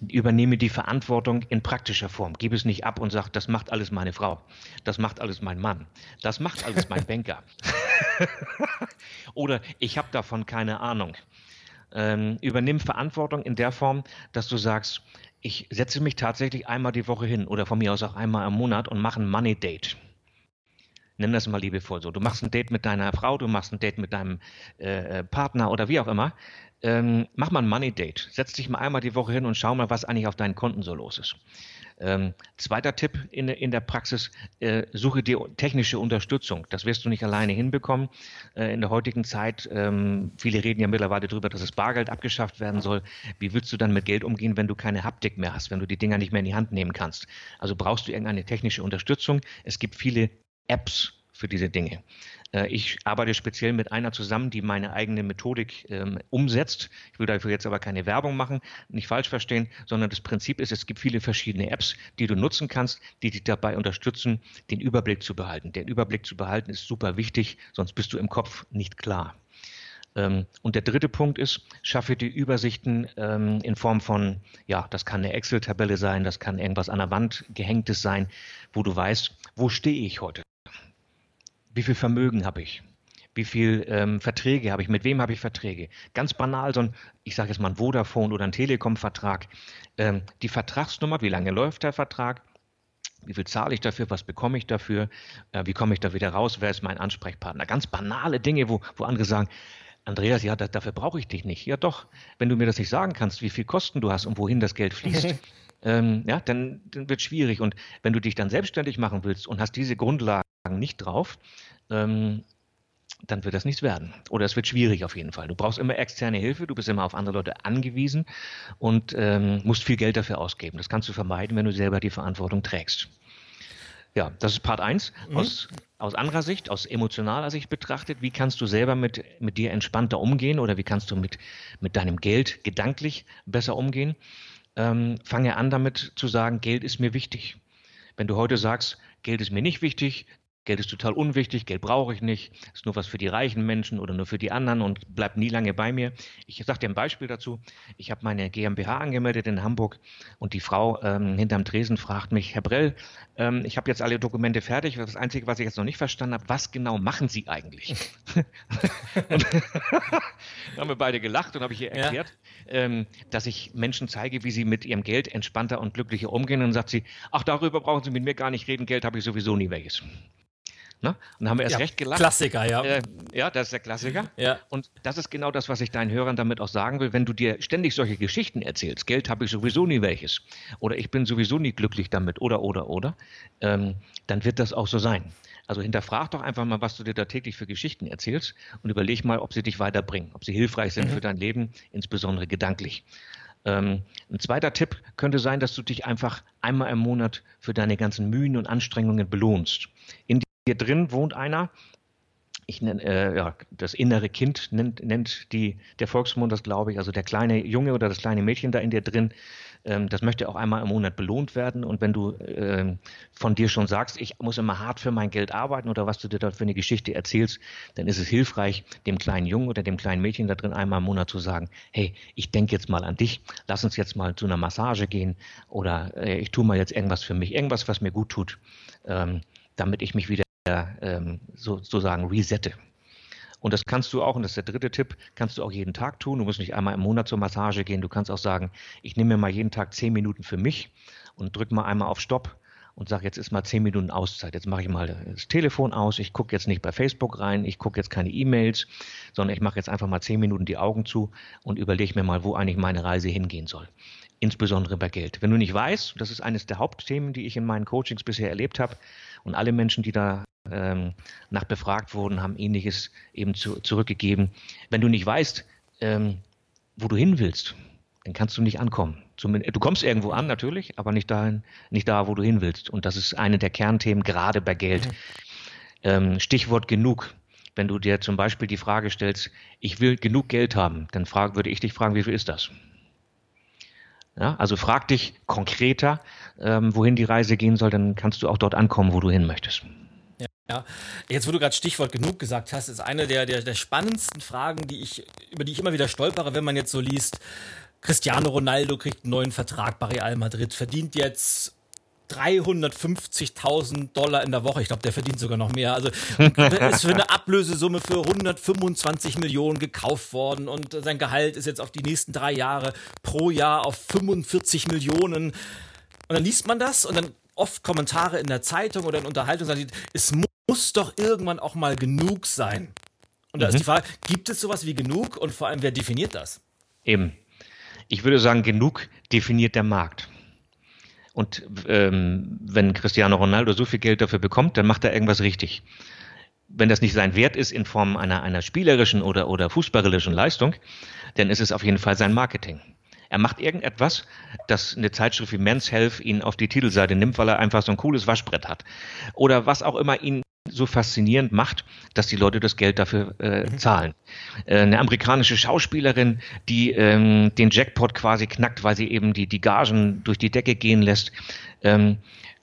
übernehme die Verantwortung in praktischer Form. Gib es nicht ab und sag, das macht alles meine Frau. Das macht alles mein Mann. Das macht alles mein Banker. Oder ich habe davon keine Ahnung. Ähm, übernimm Verantwortung in der Form, dass du sagst, ich setze mich tatsächlich einmal die Woche hin oder von mir aus auch einmal im Monat und mache ein Money Date. Nimm das mal liebevoll so. Du machst ein Date mit deiner Frau, du machst ein Date mit deinem äh, äh Partner oder wie auch immer ähm, mach mal ein Money Date. Setz dich mal einmal die Woche hin und schau mal, was eigentlich auf deinen Konten so los ist. Ähm, zweiter Tipp in, in der Praxis, äh, suche dir technische Unterstützung. Das wirst du nicht alleine hinbekommen. Äh, in der heutigen Zeit, ähm, viele reden ja mittlerweile darüber, dass das Bargeld abgeschafft werden soll. Wie willst du dann mit Geld umgehen, wenn du keine Haptik mehr hast, wenn du die Dinger nicht mehr in die Hand nehmen kannst? Also brauchst du irgendeine technische Unterstützung. Es gibt viele Apps für diese Dinge. Äh, ich arbeite speziell mit einer zusammen, die meine eigene Methodik ähm, umsetzt. Ich will dafür jetzt aber keine Werbung machen, nicht falsch verstehen, sondern das Prinzip ist, es gibt viele verschiedene Apps, die du nutzen kannst, die dich dabei unterstützen, den Überblick zu behalten. Den Überblick zu behalten ist super wichtig, sonst bist du im Kopf nicht klar. Ähm, und der dritte Punkt ist, schaffe die Übersichten ähm, in Form von, ja, das kann eine Excel-Tabelle sein, das kann irgendwas an der Wand gehängtes sein, wo du weißt, wo stehe ich heute? Wie viel Vermögen habe ich? Wie viel ähm, Verträge habe ich? Mit wem habe ich Verträge? Ganz banal, so ein, ich sage jetzt mal ein Vodafone oder ein Telekom-Vertrag. Ähm, die Vertragsnummer, wie lange läuft der Vertrag? Wie viel zahle ich dafür? Was bekomme ich dafür? Äh, wie komme ich da wieder raus? Wer ist mein Ansprechpartner? Ganz banale Dinge, wo, wo andere sagen, Andreas, ja, da, dafür brauche ich dich nicht. Ja, doch. Wenn du mir das nicht sagen kannst, wie viel Kosten du hast und wohin das Geld fließt, ähm, ja, dann, dann wird es schwierig. Und wenn du dich dann selbstständig machen willst und hast diese Grundlagen nicht drauf, ähm, dann wird das nichts werden. Oder es wird schwierig auf jeden Fall. Du brauchst immer externe Hilfe, du bist immer auf andere Leute angewiesen und ähm, musst viel Geld dafür ausgeben. Das kannst du vermeiden, wenn du selber die Verantwortung trägst. Ja, das ist Part 1. Mhm. Aus, aus anderer Sicht, aus emotionaler Sicht betrachtet, wie kannst du selber mit, mit dir entspannter umgehen oder wie kannst du mit, mit deinem Geld gedanklich besser umgehen? Ähm, fange an damit zu sagen, Geld ist mir wichtig. Wenn du heute sagst, Geld ist mir nicht wichtig, Geld ist total unwichtig, Geld brauche ich nicht, ist nur was für die reichen Menschen oder nur für die anderen und bleibt nie lange bei mir. Ich sage dir ein Beispiel dazu. Ich habe meine GmbH angemeldet in Hamburg und die Frau ähm, hinterm Tresen fragt mich, Herr Brell, ähm, ich habe jetzt alle Dokumente fertig. Das Einzige, was ich jetzt noch nicht verstanden habe, was genau machen Sie eigentlich? und haben wir beide gelacht und habe ich ihr erklärt, ja. ähm, dass ich Menschen zeige, wie sie mit ihrem Geld entspannter und glücklicher umgehen. Und dann sagt sie, ach, darüber brauchen Sie mit mir gar nicht reden, Geld habe ich sowieso nie welches. Ne? Und dann haben wir erst ja, recht gelacht. Klassiker, ja. Äh, ja, das ist der Klassiker. Ja. Und das ist genau das, was ich deinen Hörern damit auch sagen will. Wenn du dir ständig solche Geschichten erzählst, Geld habe ich sowieso nie welches, oder ich bin sowieso nie glücklich damit, oder, oder, oder, ähm, dann wird das auch so sein. Also hinterfrag doch einfach mal, was du dir da täglich für Geschichten erzählst und überleg mal, ob sie dich weiterbringen, ob sie hilfreich sind mhm. für dein Leben, insbesondere gedanklich. Ähm, ein zweiter Tipp könnte sein, dass du dich einfach einmal im Monat für deine ganzen Mühen und Anstrengungen belohnst. In hier drin wohnt einer, ich nenne, äh, ja, das innere Kind nennt, nennt die, der Volksmund das, glaube ich, also der kleine Junge oder das kleine Mädchen da in dir drin, ähm, das möchte auch einmal im Monat belohnt werden. Und wenn du ähm, von dir schon sagst, ich muss immer hart für mein Geld arbeiten oder was du dir dort für eine Geschichte erzählst, dann ist es hilfreich, dem kleinen Jungen oder dem kleinen Mädchen da drin einmal im Monat zu sagen, hey, ich denke jetzt mal an dich, lass uns jetzt mal zu einer Massage gehen oder äh, ich tue mal jetzt irgendwas für mich, irgendwas, was mir gut tut, ähm, damit ich mich wieder ähm, sozusagen resette. Und das kannst du auch, und das ist der dritte Tipp, kannst du auch jeden Tag tun. Du musst nicht einmal im Monat zur Massage gehen. Du kannst auch sagen, ich nehme mir mal jeden Tag zehn Minuten für mich und drück mal einmal auf Stopp und sage, jetzt ist mal zehn Minuten Auszeit. Jetzt mache ich mal das Telefon aus. Ich gucke jetzt nicht bei Facebook rein. Ich gucke jetzt keine E-Mails, sondern ich mache jetzt einfach mal zehn Minuten die Augen zu und überlege mir mal, wo eigentlich meine Reise hingehen soll insbesondere bei Geld. Wenn du nicht weißt, das ist eines der Hauptthemen, die ich in meinen Coachings bisher erlebt habe, und alle Menschen, die da ähm, nach befragt wurden, haben ähnliches eben zu, zurückgegeben. Wenn du nicht weißt, ähm, wo du hin willst, dann kannst du nicht ankommen. Zumindest, du kommst irgendwo an natürlich, aber nicht dahin, nicht da, wo du hin willst. Und das ist eine der Kernthemen, gerade bei Geld. Ähm, Stichwort genug. Wenn du dir zum Beispiel die Frage stellst, ich will genug Geld haben, dann frag, würde ich dich fragen, wie viel ist das? Ja, also frag dich konkreter, ähm, wohin die Reise gehen soll, dann kannst du auch dort ankommen, wo du hin möchtest. Ja, jetzt wo du gerade Stichwort genug gesagt hast, ist eine der, der, der spannendsten Fragen, die ich, über die ich immer wieder stolpere, wenn man jetzt so liest, Cristiano Ronaldo kriegt einen neuen Vertrag bei Real Madrid, verdient jetzt 350.000 Dollar in der Woche. Ich glaube, der verdient sogar noch mehr. Also ist für eine Ablösesumme für 125 Millionen gekauft worden und sein Gehalt ist jetzt auf die nächsten drei Jahre pro Jahr auf 45 Millionen. Und dann liest man das und dann oft Kommentare in der Zeitung oder in Unterhaltung sagen, es muss doch irgendwann auch mal genug sein. Und da mhm. ist die Frage, gibt es sowas wie genug und vor allem, wer definiert das? Eben. Ich würde sagen, genug definiert der Markt. Und ähm, wenn Cristiano Ronaldo so viel Geld dafür bekommt, dann macht er irgendwas richtig. Wenn das nicht sein Wert ist in Form einer, einer spielerischen oder, oder fußballerischen Leistung, dann ist es auf jeden Fall sein Marketing. Er macht irgendetwas, das eine Zeitschrift wie Men's Health ihn auf die Titelseite nimmt, weil er einfach so ein cooles Waschbrett hat. Oder was auch immer ihn so faszinierend macht, dass die Leute das Geld dafür äh, mhm. zahlen. Äh, eine amerikanische Schauspielerin, die ähm, den Jackpot quasi knackt, weil sie eben die, die Gagen durch die Decke gehen lässt. Ähm,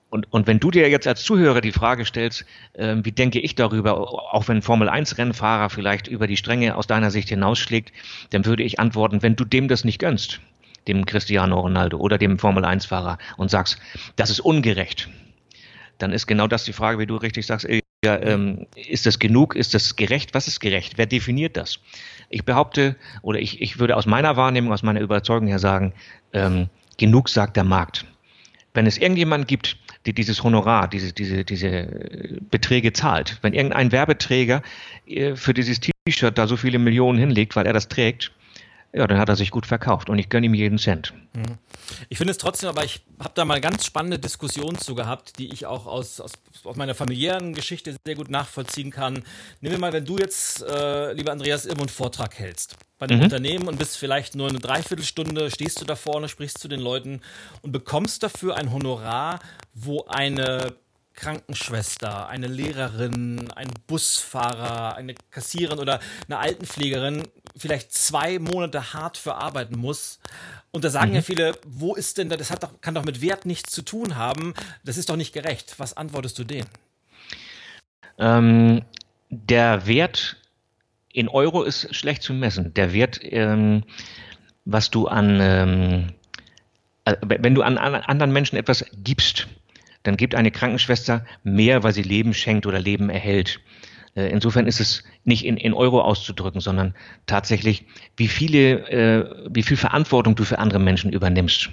und, und wenn du dir jetzt als Zuhörer die Frage stellst, äh, wie denke ich darüber, auch wenn Formel-1-Rennfahrer vielleicht über die Stränge aus deiner Sicht hinausschlägt, dann würde ich antworten, wenn du dem das nicht gönnst, dem Cristiano Ronaldo oder dem Formel-1-Fahrer und sagst, das ist ungerecht, dann ist genau das die Frage, wie du richtig sagst, ja, ähm, ist das genug, ist das gerecht, was ist gerecht, wer definiert das? Ich behaupte, oder ich, ich würde aus meiner Wahrnehmung, aus meiner Überzeugung her sagen, ähm, genug sagt der Markt. Wenn es irgendjemand gibt, die dieses Honorar, diese, diese, diese Beträge zahlt, wenn irgendein Werbeträger äh, für dieses T-Shirt da so viele Millionen hinlegt, weil er das trägt, ja, dann hat er sich gut verkauft und ich gönne ihm jeden Cent. Mhm. Ich finde es trotzdem, aber ich habe da mal eine ganz spannende Diskussion zu gehabt, die ich auch aus, aus, aus meiner familiären Geschichte sehr gut nachvollziehen kann. Nehmen wir mal, wenn du jetzt, äh, lieber Andreas, irgendwo einen Vortrag hältst bei einem mhm. Unternehmen und bist vielleicht nur eine Dreiviertelstunde, stehst du da vorne, sprichst zu den Leuten und bekommst dafür ein Honorar, wo eine Krankenschwester, eine Lehrerin, ein Busfahrer, eine Kassiererin oder eine Altenpflegerin vielleicht zwei Monate hart für arbeiten muss. Und da sagen mhm. ja viele, wo ist denn da, das hat doch, kann doch mit Wert nichts zu tun haben, das ist doch nicht gerecht. Was antwortest du denen? Ähm, der Wert in Euro ist schlecht zu messen. Der Wert, ähm, was du an, ähm, äh, wenn du an, an anderen Menschen etwas gibst, dann gibt eine Krankenschwester mehr, weil sie Leben schenkt oder Leben erhält. Äh, insofern ist es nicht in, in Euro auszudrücken, sondern tatsächlich, wie viele, äh, wie viel Verantwortung du für andere Menschen übernimmst.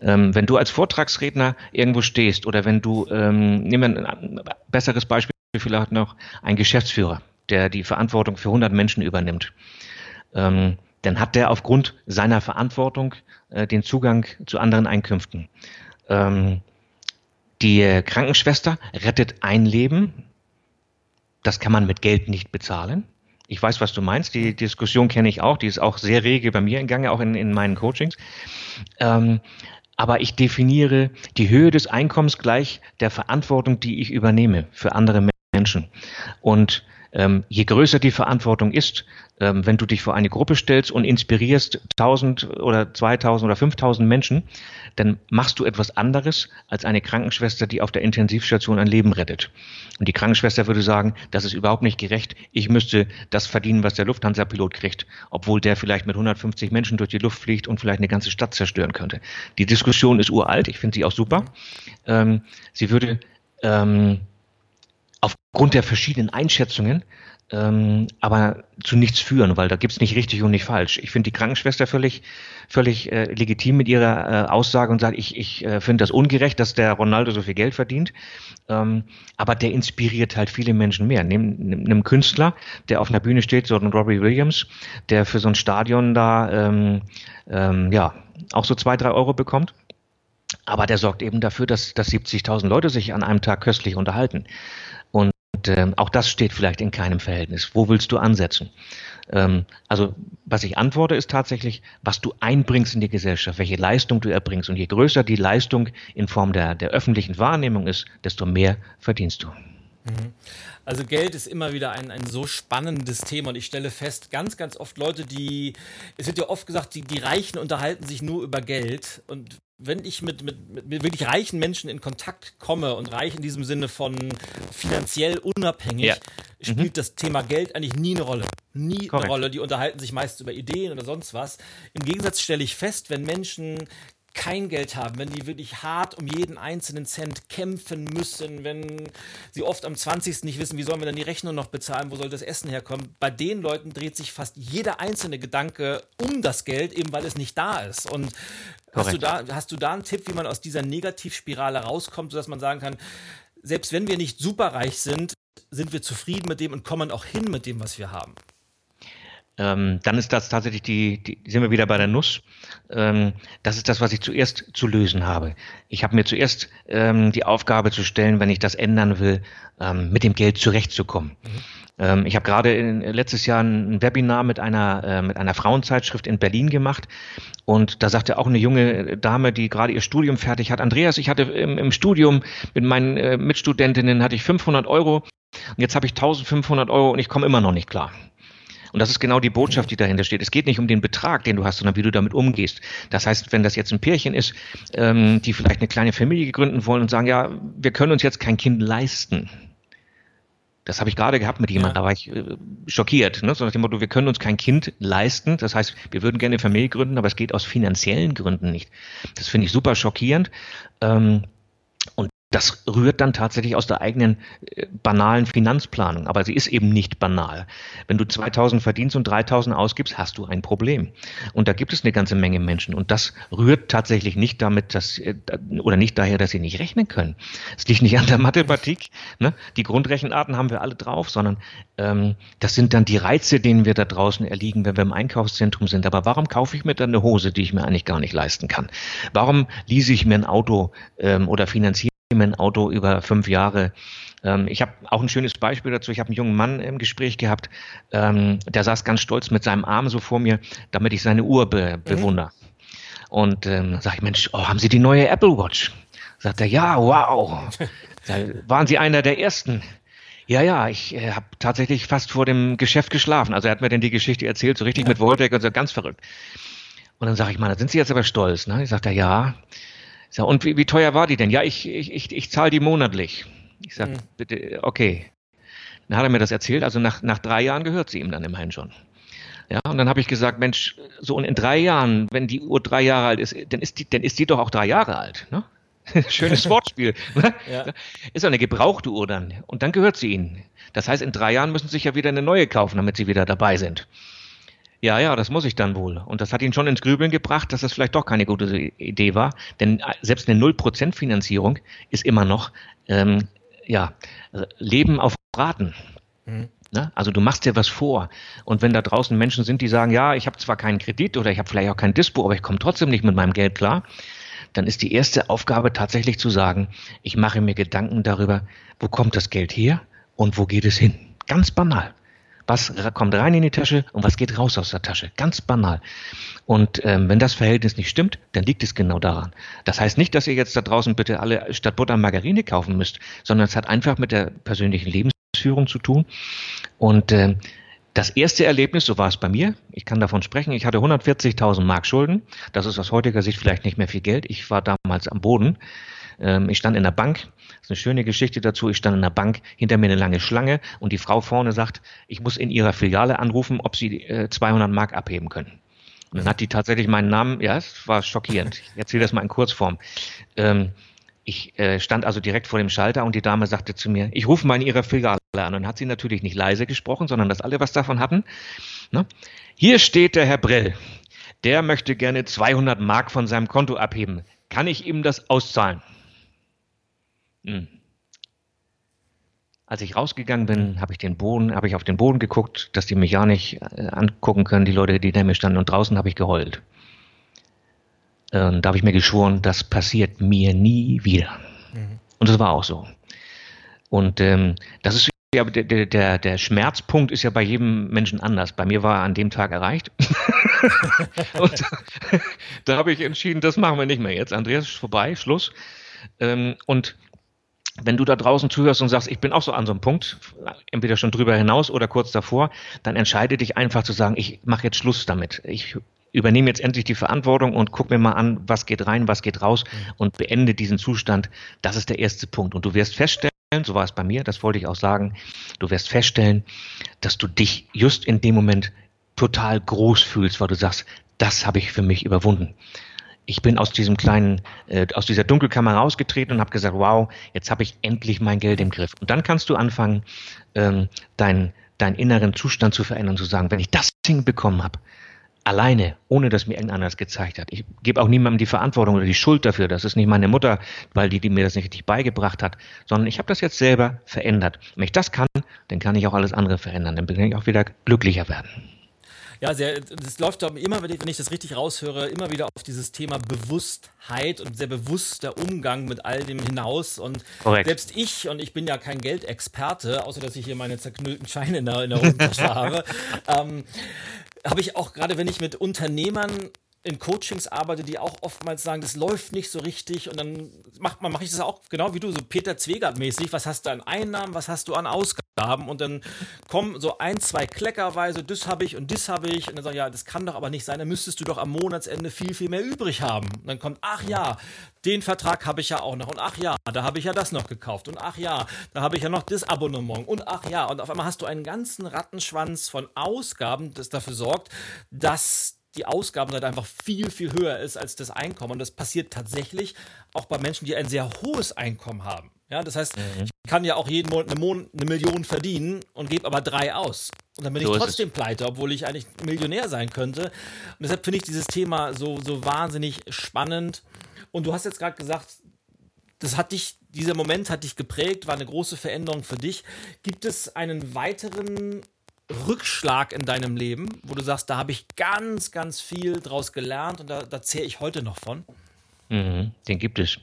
Ähm, wenn du als Vortragsredner irgendwo stehst oder wenn du, ähm, nehmen wir ein besseres Beispiel vielleicht noch, ein Geschäftsführer, der die Verantwortung für 100 Menschen übernimmt, ähm, dann hat der aufgrund seiner Verantwortung äh, den Zugang zu anderen Einkünften. Ähm, die Krankenschwester rettet ein Leben. Das kann man mit Geld nicht bezahlen. Ich weiß, was du meinst. Die Diskussion kenne ich auch. Die ist auch sehr rege bei mir in Gange, auch in, in meinen Coachings. Ähm, aber ich definiere die Höhe des Einkommens gleich der Verantwortung, die ich übernehme für andere Menschen. Und ähm, je größer die Verantwortung ist, ähm, wenn du dich vor eine Gruppe stellst und inspirierst 1000 oder 2000 oder 5000 Menschen, dann machst du etwas anderes als eine Krankenschwester, die auf der Intensivstation ein Leben rettet. Und die Krankenschwester würde sagen, das ist überhaupt nicht gerecht. Ich müsste das verdienen, was der Lufthansa-Pilot kriegt, obwohl der vielleicht mit 150 Menschen durch die Luft fliegt und vielleicht eine ganze Stadt zerstören könnte. Die Diskussion ist uralt. Ich finde sie auch super. Ähm, sie würde ähm, aufgrund der verschiedenen Einschätzungen ähm, aber zu nichts führen, weil da gibt's nicht richtig und nicht falsch. Ich finde die Krankenschwester völlig, völlig äh, legitim mit ihrer äh, Aussage und sagt, ich, ich äh, finde das ungerecht, dass der Ronaldo so viel Geld verdient. Ähm, aber der inspiriert halt viele Menschen mehr. Nimm, nimm Künstler, der auf einer Bühne steht, so ein Robbie Williams, der für so ein Stadion da ähm, ähm, ja auch so zwei, drei Euro bekommt. Aber der sorgt eben dafür, dass, dass 70.000 Leute sich an einem Tag köstlich unterhalten. Und ähm, auch das steht vielleicht in keinem Verhältnis. Wo willst du ansetzen? Ähm, also was ich antworte ist tatsächlich, was du einbringst in die Gesellschaft, welche Leistung du erbringst. Und je größer die Leistung in Form der, der öffentlichen Wahrnehmung ist, desto mehr verdienst du. Mhm. Also Geld ist immer wieder ein, ein so spannendes Thema und ich stelle fest, ganz, ganz oft Leute, die, es wird ja oft gesagt, die, die Reichen unterhalten sich nur über Geld und wenn ich mit, mit, mit wirklich reichen Menschen in Kontakt komme und reich in diesem Sinne von finanziell unabhängig, ja. spielt mhm. das Thema Geld eigentlich nie eine Rolle. Nie Korrekt. eine Rolle. Die unterhalten sich meist über Ideen oder sonst was. Im Gegensatz stelle ich fest, wenn Menschen kein Geld haben, wenn die wirklich hart um jeden einzelnen Cent kämpfen müssen, wenn sie oft am 20. nicht wissen, wie sollen wir dann die Rechnung noch bezahlen, wo soll das Essen herkommen. Bei den Leuten dreht sich fast jeder einzelne Gedanke um das Geld, eben weil es nicht da ist. Und hast du, da, hast du da einen Tipp, wie man aus dieser Negativspirale rauskommt, sodass man sagen kann, selbst wenn wir nicht superreich sind, sind wir zufrieden mit dem und kommen auch hin mit dem, was wir haben? Ähm, dann ist das tatsächlich die, die, sind wir wieder bei der Nuss. Ähm, das ist das, was ich zuerst zu lösen habe. Ich habe mir zuerst ähm, die Aufgabe zu stellen, wenn ich das ändern will, ähm, mit dem Geld zurechtzukommen. Mhm. Ähm, ich habe gerade letztes Jahr ein Webinar mit einer, äh, mit einer Frauenzeitschrift in Berlin gemacht und da sagte auch eine junge Dame, die gerade ihr Studium fertig hat, Andreas, ich hatte im, im Studium mit meinen äh, Mitstudentinnen hatte ich 500 Euro und jetzt habe ich 1500 Euro und ich komme immer noch nicht klar. Und das ist genau die Botschaft, die dahinter steht. Es geht nicht um den Betrag, den du hast, sondern wie du damit umgehst. Das heißt, wenn das jetzt ein Pärchen ist, ähm, die vielleicht eine kleine Familie gründen wollen und sagen, ja, wir können uns jetzt kein Kind leisten. Das habe ich gerade gehabt mit jemandem, ja. da war ich äh, schockiert. Ne? So nach dem Motto, wir können uns kein Kind leisten. Das heißt, wir würden gerne eine Familie gründen, aber es geht aus finanziellen Gründen nicht. Das finde ich super schockierend. Ähm, das rührt dann tatsächlich aus der eigenen äh, banalen Finanzplanung. Aber sie ist eben nicht banal. Wenn du 2000 verdienst und 3000 ausgibst, hast du ein Problem. Und da gibt es eine ganze Menge Menschen. Und das rührt tatsächlich nicht damit, dass, äh, oder nicht daher, dass sie nicht rechnen können. Es liegt nicht an der Mathematik. Ne? Die Grundrechenarten haben wir alle drauf, sondern ähm, das sind dann die Reize, denen wir da draußen erliegen, wenn wir im Einkaufszentrum sind. Aber warum kaufe ich mir dann eine Hose, die ich mir eigentlich gar nicht leisten kann? Warum lease ich mir ein Auto ähm, oder finanziere mein Auto über fünf Jahre. Ähm, ich habe auch ein schönes Beispiel dazu. Ich habe einen jungen Mann im Gespräch gehabt, ähm, der saß ganz stolz mit seinem Arm so vor mir, damit ich seine Uhr be mhm. bewundere. Und ähm, sage ich, Mensch, oh, haben Sie die neue Apple Watch? Sagt er, ja, wow. Da waren Sie einer der Ersten. Ja, ja, ich äh, habe tatsächlich fast vor dem Geschäft geschlafen. Also er hat mir dann die Geschichte erzählt, so richtig ja. mit Woldeck und so ganz verrückt. Und dann sage ich mal, da sind Sie jetzt aber stolz, ne? Ich sagte, ja. Sag, und wie, wie teuer war die denn? Ja, ich, ich, ich, ich zahle die monatlich. Ich sage, mhm. bitte, okay. Dann hat er mir das erzählt. Also nach, nach drei Jahren gehört sie ihm dann immerhin schon. Ja, und dann habe ich gesagt, Mensch, so in drei Jahren, wenn die Uhr drei Jahre alt ist, dann ist die, dann ist die doch auch drei Jahre alt. Ne? Schönes Wortspiel. Ne? ja. Ist eine gebrauchte Uhr dann. Und dann gehört sie ihnen. Das heißt, in drei Jahren müssen sie sich ja wieder eine neue kaufen, damit sie wieder dabei sind. Ja, ja, das muss ich dann wohl. Und das hat ihn schon ins Grübeln gebracht, dass das vielleicht doch keine gute Idee war. Denn äh, selbst eine 0% Finanzierung ist immer noch ähm, ja, Leben auf Raten. Mhm. Ne? Also du machst dir was vor. Und wenn da draußen Menschen sind, die sagen, ja, ich habe zwar keinen Kredit oder ich habe vielleicht auch kein Dispo, aber ich komme trotzdem nicht mit meinem Geld klar, dann ist die erste Aufgabe tatsächlich zu sagen, ich mache mir Gedanken darüber, wo kommt das Geld her und wo geht es hin. Ganz banal. Was kommt rein in die Tasche und was geht raus aus der Tasche? Ganz banal. Und ähm, wenn das Verhältnis nicht stimmt, dann liegt es genau daran. Das heißt nicht, dass ihr jetzt da draußen bitte alle statt Butter Margarine kaufen müsst, sondern es hat einfach mit der persönlichen Lebensführung zu tun. Und äh, das erste Erlebnis, so war es bei mir, ich kann davon sprechen, ich hatte 140.000 Mark Schulden. Das ist aus heutiger Sicht vielleicht nicht mehr viel Geld. Ich war damals am Boden. Ähm, ich stand in der Bank. Das ist eine schöne Geschichte dazu. Ich stand in der Bank, hinter mir eine lange Schlange und die Frau vorne sagt, ich muss in ihrer Filiale anrufen, ob sie äh, 200 Mark abheben können. Und dann hat die tatsächlich meinen Namen, ja, es war schockierend. Ich erzähle das mal in Kurzform. Ähm, ich äh, stand also direkt vor dem Schalter und die Dame sagte zu mir, ich rufe mal in ihrer Filiale an. Und hat sie natürlich nicht leise gesprochen, sondern dass alle was davon hatten. Ne? Hier steht der Herr Brell. Der möchte gerne 200 Mark von seinem Konto abheben. Kann ich ihm das auszahlen? Hm. Als ich rausgegangen bin, habe ich den Boden, habe ich auf den Boden geguckt, dass die mich ja nicht äh, angucken können, die Leute, die neben mir standen. Und draußen habe ich geheult. Und da habe ich mir geschworen, das passiert mir nie wieder. Mhm. Und das war auch so. Und ähm, das ist ja, der, der, der Schmerzpunkt ist ja bei jedem Menschen anders. Bei mir war er an dem Tag erreicht. und da habe ich entschieden, das machen wir nicht mehr jetzt. Andreas ist vorbei, Schluss. Ähm, und wenn du da draußen zuhörst und sagst, ich bin auch so an so einem Punkt, entweder schon drüber hinaus oder kurz davor, dann entscheide dich einfach zu sagen, ich mache jetzt Schluss damit. Ich übernehme jetzt endlich die Verantwortung und guck mir mal an, was geht rein, was geht raus mhm. und beende diesen Zustand. Das ist der erste Punkt. Und du wirst feststellen, so war es bei mir, das wollte ich auch sagen, du wirst feststellen, dass du dich just in dem Moment total groß fühlst, weil du sagst, das habe ich für mich überwunden. Ich bin aus diesem kleinen, äh, aus dieser Dunkelkammer rausgetreten und habe gesagt, wow, jetzt habe ich endlich mein Geld im Griff. Und dann kannst du anfangen, ähm, deinen deinen inneren Zustand zu verändern, zu sagen, wenn ich das hinbekommen habe, alleine, ohne dass mir irgendeiner das gezeigt hat. Ich gebe auch niemandem die Verantwortung oder die Schuld dafür. Das ist nicht meine Mutter, weil die, die mir das nicht richtig beigebracht hat, sondern ich habe das jetzt selber verändert. Wenn ich das kann, dann kann ich auch alles andere verändern. Dann bin ich auch wieder glücklicher werden. Ja, sehr, das läuft doch immer, wenn ich das richtig raushöre, immer wieder auf dieses Thema Bewusstheit und sehr bewusster Umgang mit all dem hinaus. Und Korrekt. selbst ich, und ich bin ja kein Geldexperte, außer dass ich hier meine zerknüllten Scheine in der, in der Hosentasche habe, ähm, habe ich auch gerade, wenn ich mit Unternehmern in Coachings arbeite, die auch oftmals sagen, das läuft nicht so richtig und dann macht man mache ich das auch genau wie du so Peter Zwegert mäßig, was hast du an Einnahmen, was hast du an Ausgaben? Und dann kommen so ein, zwei Kleckerweise, das habe ich und das habe ich. Und dann sagen ja, das kann doch aber nicht sein, dann müsstest du doch am Monatsende viel viel mehr übrig haben. Und dann kommt ach ja, den Vertrag habe ich ja auch noch. Und ach ja, da habe ich ja das noch gekauft. Und ach ja, da habe ich ja noch das Abonnement. Und ach ja und auf einmal hast du einen ganzen Rattenschwanz von Ausgaben, das dafür sorgt, dass die Ausgabenseite einfach viel, viel höher ist als das Einkommen. Und das passiert tatsächlich auch bei Menschen, die ein sehr hohes Einkommen haben. Ja, das heißt, mhm. ich kann ja auch jeden Monat eine, Mon eine Million verdienen und gebe aber drei aus. Und dann bin so ich trotzdem pleite, obwohl ich eigentlich Millionär sein könnte. Und deshalb finde ich dieses Thema so, so wahnsinnig spannend. Und du hast jetzt gerade gesagt, das hat dich, dieser Moment hat dich geprägt, war eine große Veränderung für dich. Gibt es einen weiteren Rückschlag in deinem Leben, wo du sagst, da habe ich ganz, ganz viel draus gelernt und da, da zähre ich heute noch von? Mhm, den gibt es.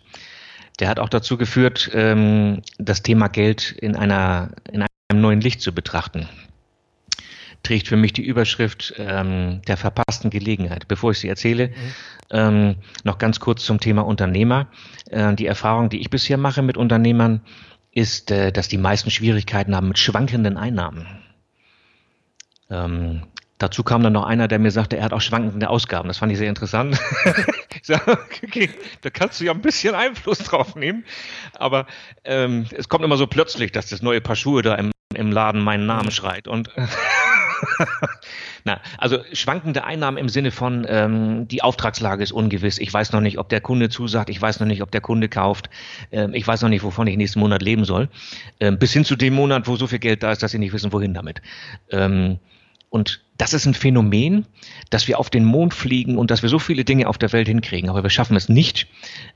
Der hat auch dazu geführt, ähm, das Thema Geld in, einer, in einem neuen Licht zu betrachten. Trägt für mich die Überschrift ähm, der verpassten Gelegenheit. Bevor ich sie erzähle, mhm. ähm, noch ganz kurz zum Thema Unternehmer. Äh, die Erfahrung, die ich bisher mache mit Unternehmern, ist, äh, dass die meisten Schwierigkeiten haben mit schwankenden Einnahmen. Ähm, dazu kam dann noch einer, der mir sagte, er hat auch schwankende Ausgaben. Das fand ich sehr interessant. ich sage, okay, da kannst du ja ein bisschen Einfluss drauf nehmen. Aber ähm, es kommt immer so plötzlich, dass das neue Paar Schuhe da im, im Laden meinen Namen schreit. Und Na, also schwankende Einnahmen im Sinne von, ähm, die Auftragslage ist ungewiss. Ich weiß noch nicht, ob der Kunde zusagt. Ich weiß noch nicht, ob der Kunde kauft. Ähm, ich weiß noch nicht, wovon ich nächsten Monat leben soll. Ähm, bis hin zu dem Monat, wo so viel Geld da ist, dass sie nicht wissen, wohin damit. Ähm, und das ist ein Phänomen, dass wir auf den Mond fliegen und dass wir so viele Dinge auf der Welt hinkriegen. Aber wir schaffen es nicht,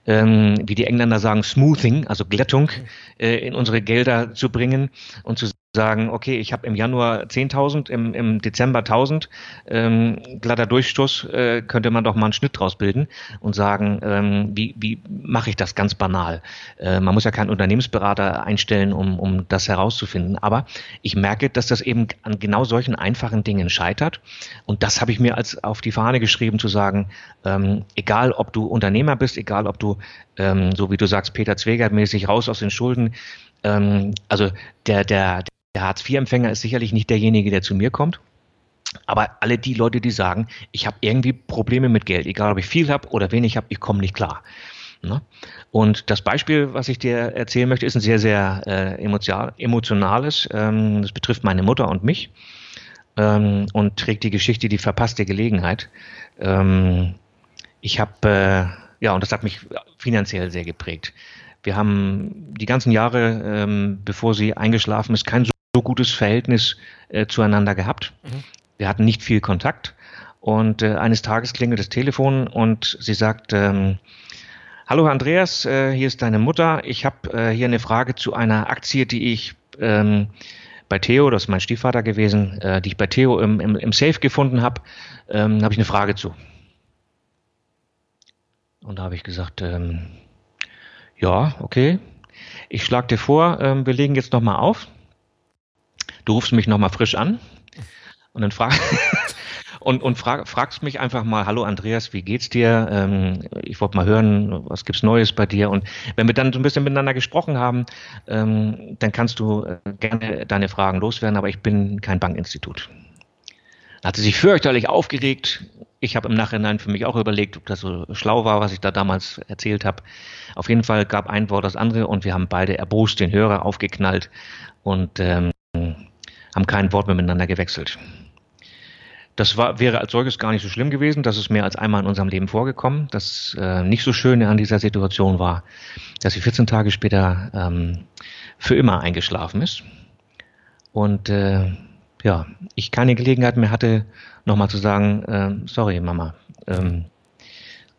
ähm, wie die Engländer sagen, Smoothing, also Glättung, äh, in unsere Gelder zu bringen und zu sagen, okay, ich habe im Januar 10.000, im, im Dezember 1.000, ähm, glatter Durchstoß, äh, könnte man doch mal einen Schnitt draus bilden und sagen, ähm, wie, wie mache ich das ganz banal? Äh, man muss ja keinen Unternehmensberater einstellen, um, um das herauszufinden. Aber ich merke, dass das eben an genau solchen einfachen Dingen scheitert. Und das habe ich mir als auf die Fahne geschrieben, zu sagen, ähm, egal ob du Unternehmer bist, egal ob du, ähm, so wie du sagst, Peter Zwegert mäßig raus aus den Schulden, ähm, also der, der, der Hartz-IV-Empfänger ist sicherlich nicht derjenige, der zu mir kommt. Aber alle die Leute, die sagen, ich habe irgendwie Probleme mit Geld, egal ob ich viel habe oder wenig habe, ich komme nicht klar. Ne? Und das Beispiel, was ich dir erzählen möchte, ist ein sehr, sehr äh, emotionales. Ähm, das betrifft meine Mutter und mich ähm, und trägt die Geschichte die verpasste Gelegenheit. Ähm, ich habe, äh, ja, und das hat mich finanziell sehr geprägt. Wir haben die ganzen Jahre, ähm, bevor sie eingeschlafen ist, kein so gutes Verhältnis äh, zueinander gehabt. Mhm. Wir hatten nicht viel Kontakt. Und äh, eines Tages klingelt das Telefon und sie sagt, ähm, Hallo Andreas, äh, hier ist deine Mutter. Ich habe äh, hier eine Frage zu einer Aktie, die ich ähm, bei Theo, das ist mein Stiefvater gewesen, äh, die ich bei Theo im, im, im Safe gefunden habe. Ähm, habe ich eine Frage zu. Und da habe ich gesagt, ähm, ja, okay. Ich schlage dir vor, ähm, wir legen jetzt nochmal auf du rufst mich nochmal frisch an und dann frag, und, und frag, fragst mich einfach mal, hallo Andreas, wie geht's dir? Ähm, ich wollte mal hören, was gibt's Neues bei dir? Und wenn wir dann so ein bisschen miteinander gesprochen haben, ähm, dann kannst du äh, gerne deine Fragen loswerden, aber ich bin kein Bankinstitut. Da hat sie sich fürchterlich aufgeregt. Ich habe im Nachhinein für mich auch überlegt, ob das so schlau war, was ich da damals erzählt habe. Auf jeden Fall gab ein Wort das andere und wir haben beide erbost den Hörer aufgeknallt und ähm, haben kein Wort mehr miteinander gewechselt. Das war, wäre als solches gar nicht so schlimm gewesen. Das ist mehr als einmal in unserem Leben vorgekommen. Das äh, nicht so Schöne an dieser Situation war, dass sie 14 Tage später ähm, für immer eingeschlafen ist. Und äh, ja, ich keine Gelegenheit mehr hatte, nochmal zu sagen, äh, sorry Mama, ähm,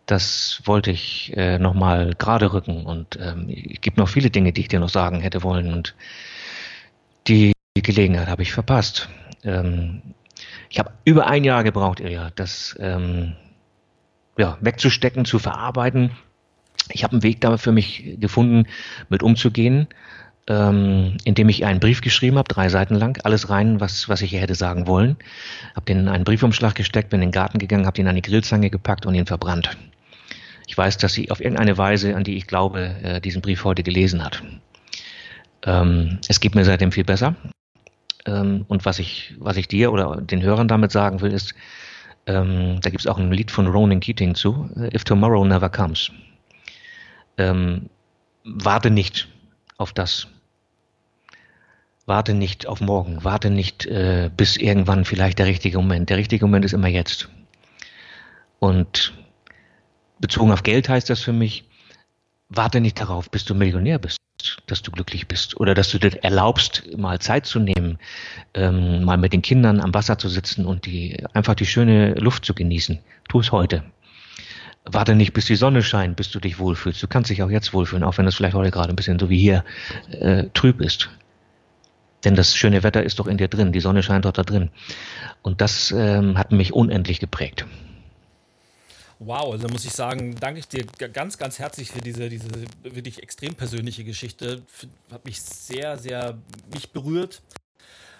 das wollte ich äh, nochmal gerade rücken. Und ähm, es gibt noch viele Dinge, die ich dir noch sagen hätte wollen. Und die die Gelegenheit habe ich verpasst. Ähm, ich habe über ein Jahr gebraucht, Ilja, das ähm, ja, wegzustecken, zu verarbeiten. Ich habe einen Weg da für mich gefunden, mit umzugehen, ähm, indem ich einen Brief geschrieben habe, drei Seiten lang, alles rein, was, was ich hätte sagen wollen. Habe den in einen Briefumschlag gesteckt, bin in den Garten gegangen, habe den in eine Grillzange gepackt und ihn verbrannt. Ich weiß, dass sie auf irgendeine Weise, an die ich glaube, äh, diesen Brief heute gelesen hat. Ähm, es geht mir seitdem viel besser. Ähm, und was ich, was ich dir oder den Hörern damit sagen will, ist, ähm, da gibt es auch ein Lied von Ronan Keating zu, If Tomorrow Never Comes. Ähm, warte nicht auf das. Warte nicht auf morgen. Warte nicht äh, bis irgendwann vielleicht der richtige Moment. Der richtige Moment ist immer jetzt. Und bezogen auf Geld heißt das für mich, warte nicht darauf, bis du Millionär bist dass du glücklich bist oder dass du dir erlaubst, mal Zeit zu nehmen, ähm, mal mit den Kindern am Wasser zu sitzen und die einfach die schöne Luft zu genießen. Tu es heute. Warte nicht, bis die Sonne scheint, bis du dich wohlfühlst. Du kannst dich auch jetzt wohlfühlen, auch wenn es vielleicht heute gerade ein bisschen so wie hier äh, trüb ist. Denn das schöne Wetter ist doch in dir drin, die Sonne scheint doch da drin. Und das ähm, hat mich unendlich geprägt. Wow, also muss ich sagen, danke ich dir ganz, ganz herzlich für diese, diese wirklich extrem persönliche Geschichte. Hat mich sehr, sehr mich berührt.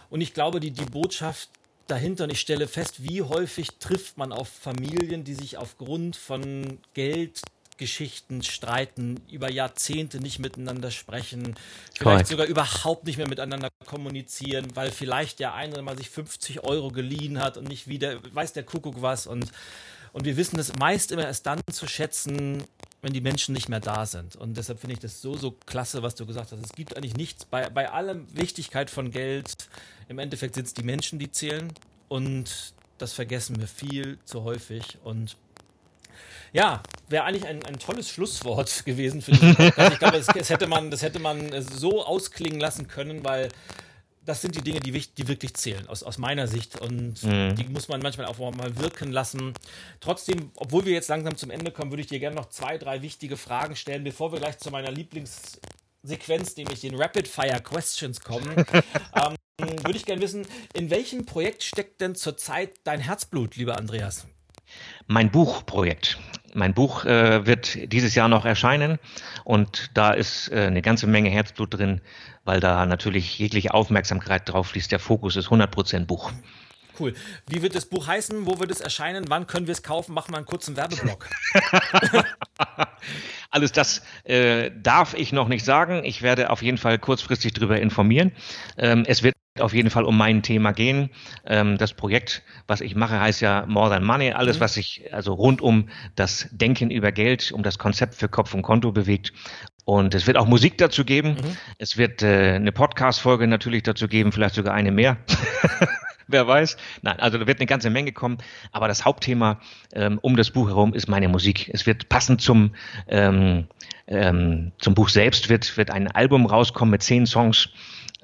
Und ich glaube, die, die Botschaft dahinter, und ich stelle fest, wie häufig trifft man auf Familien, die sich aufgrund von Geldgeschichten streiten, über Jahrzehnte nicht miteinander sprechen, vielleicht sogar überhaupt nicht mehr miteinander kommunizieren, weil vielleicht der eine mal sich 50 Euro geliehen hat und nicht wieder, weiß der Kuckuck was und Und wir wissen es meist immer erst dann zu schätzen, wenn die Menschen nicht mehr da sind. Und deshalb finde ich das so, so klasse, was du gesagt hast. Es gibt eigentlich nichts, bei, bei aller Wichtigkeit von Geld, im Endeffekt sind es die Menschen, die zählen. Und das vergessen wir viel zu häufig. Und ja, wäre eigentlich ein, ein tolles Schlusswort gewesen für Podcast. Ich glaube, das, das, hätte man, das hätte man so ausklingen lassen können, weil das sind die Dinge, die, die wirklich zählen, aus, aus meiner Sicht. Und mhm. die muss man manchmal auch mal wirken lassen. Trotzdem, obwohl wir jetzt langsam zum Ende kommen, würde ich dir gerne noch zwei, drei wichtige Fragen stellen, bevor wir gleich zu meiner Lieblingssequenz, nämlich den Rapid Fire Questions kommen. ähm, würde ich gerne wissen, in welchem Projekt steckt denn zurzeit dein Herzblut, lieber Andreas? Mein Buchprojekt. Mein Buch äh, wird dieses Jahr noch erscheinen und da ist äh, eine ganze Menge Herzblut drin, weil da natürlich jegliche Aufmerksamkeit drauf fließt. Der Fokus ist 100% Buch. Cool. Wie wird das Buch heißen? Wo wird es erscheinen? Wann können wir es kaufen? Machen wir einen kurzen Werbeblock. Alles das äh, darf ich noch nicht sagen. Ich werde auf jeden Fall kurzfristig darüber informieren. Ähm, es wird auf jeden Fall um mein Thema gehen. Ähm, das Projekt, was ich mache, heißt ja More Than Money. Alles, mhm. was sich also rund um das Denken über Geld, um das Konzept für Kopf und Konto bewegt. Und es wird auch Musik dazu geben. Mhm. Es wird äh, eine Podcast-Folge natürlich dazu geben, vielleicht sogar eine mehr. Wer weiß. Nein, also da wird eine ganze Menge kommen. Aber das Hauptthema ähm, um das Buch herum ist meine Musik. Es wird passend zum, ähm, ähm, zum Buch selbst wird, wird ein Album rauskommen mit zehn Songs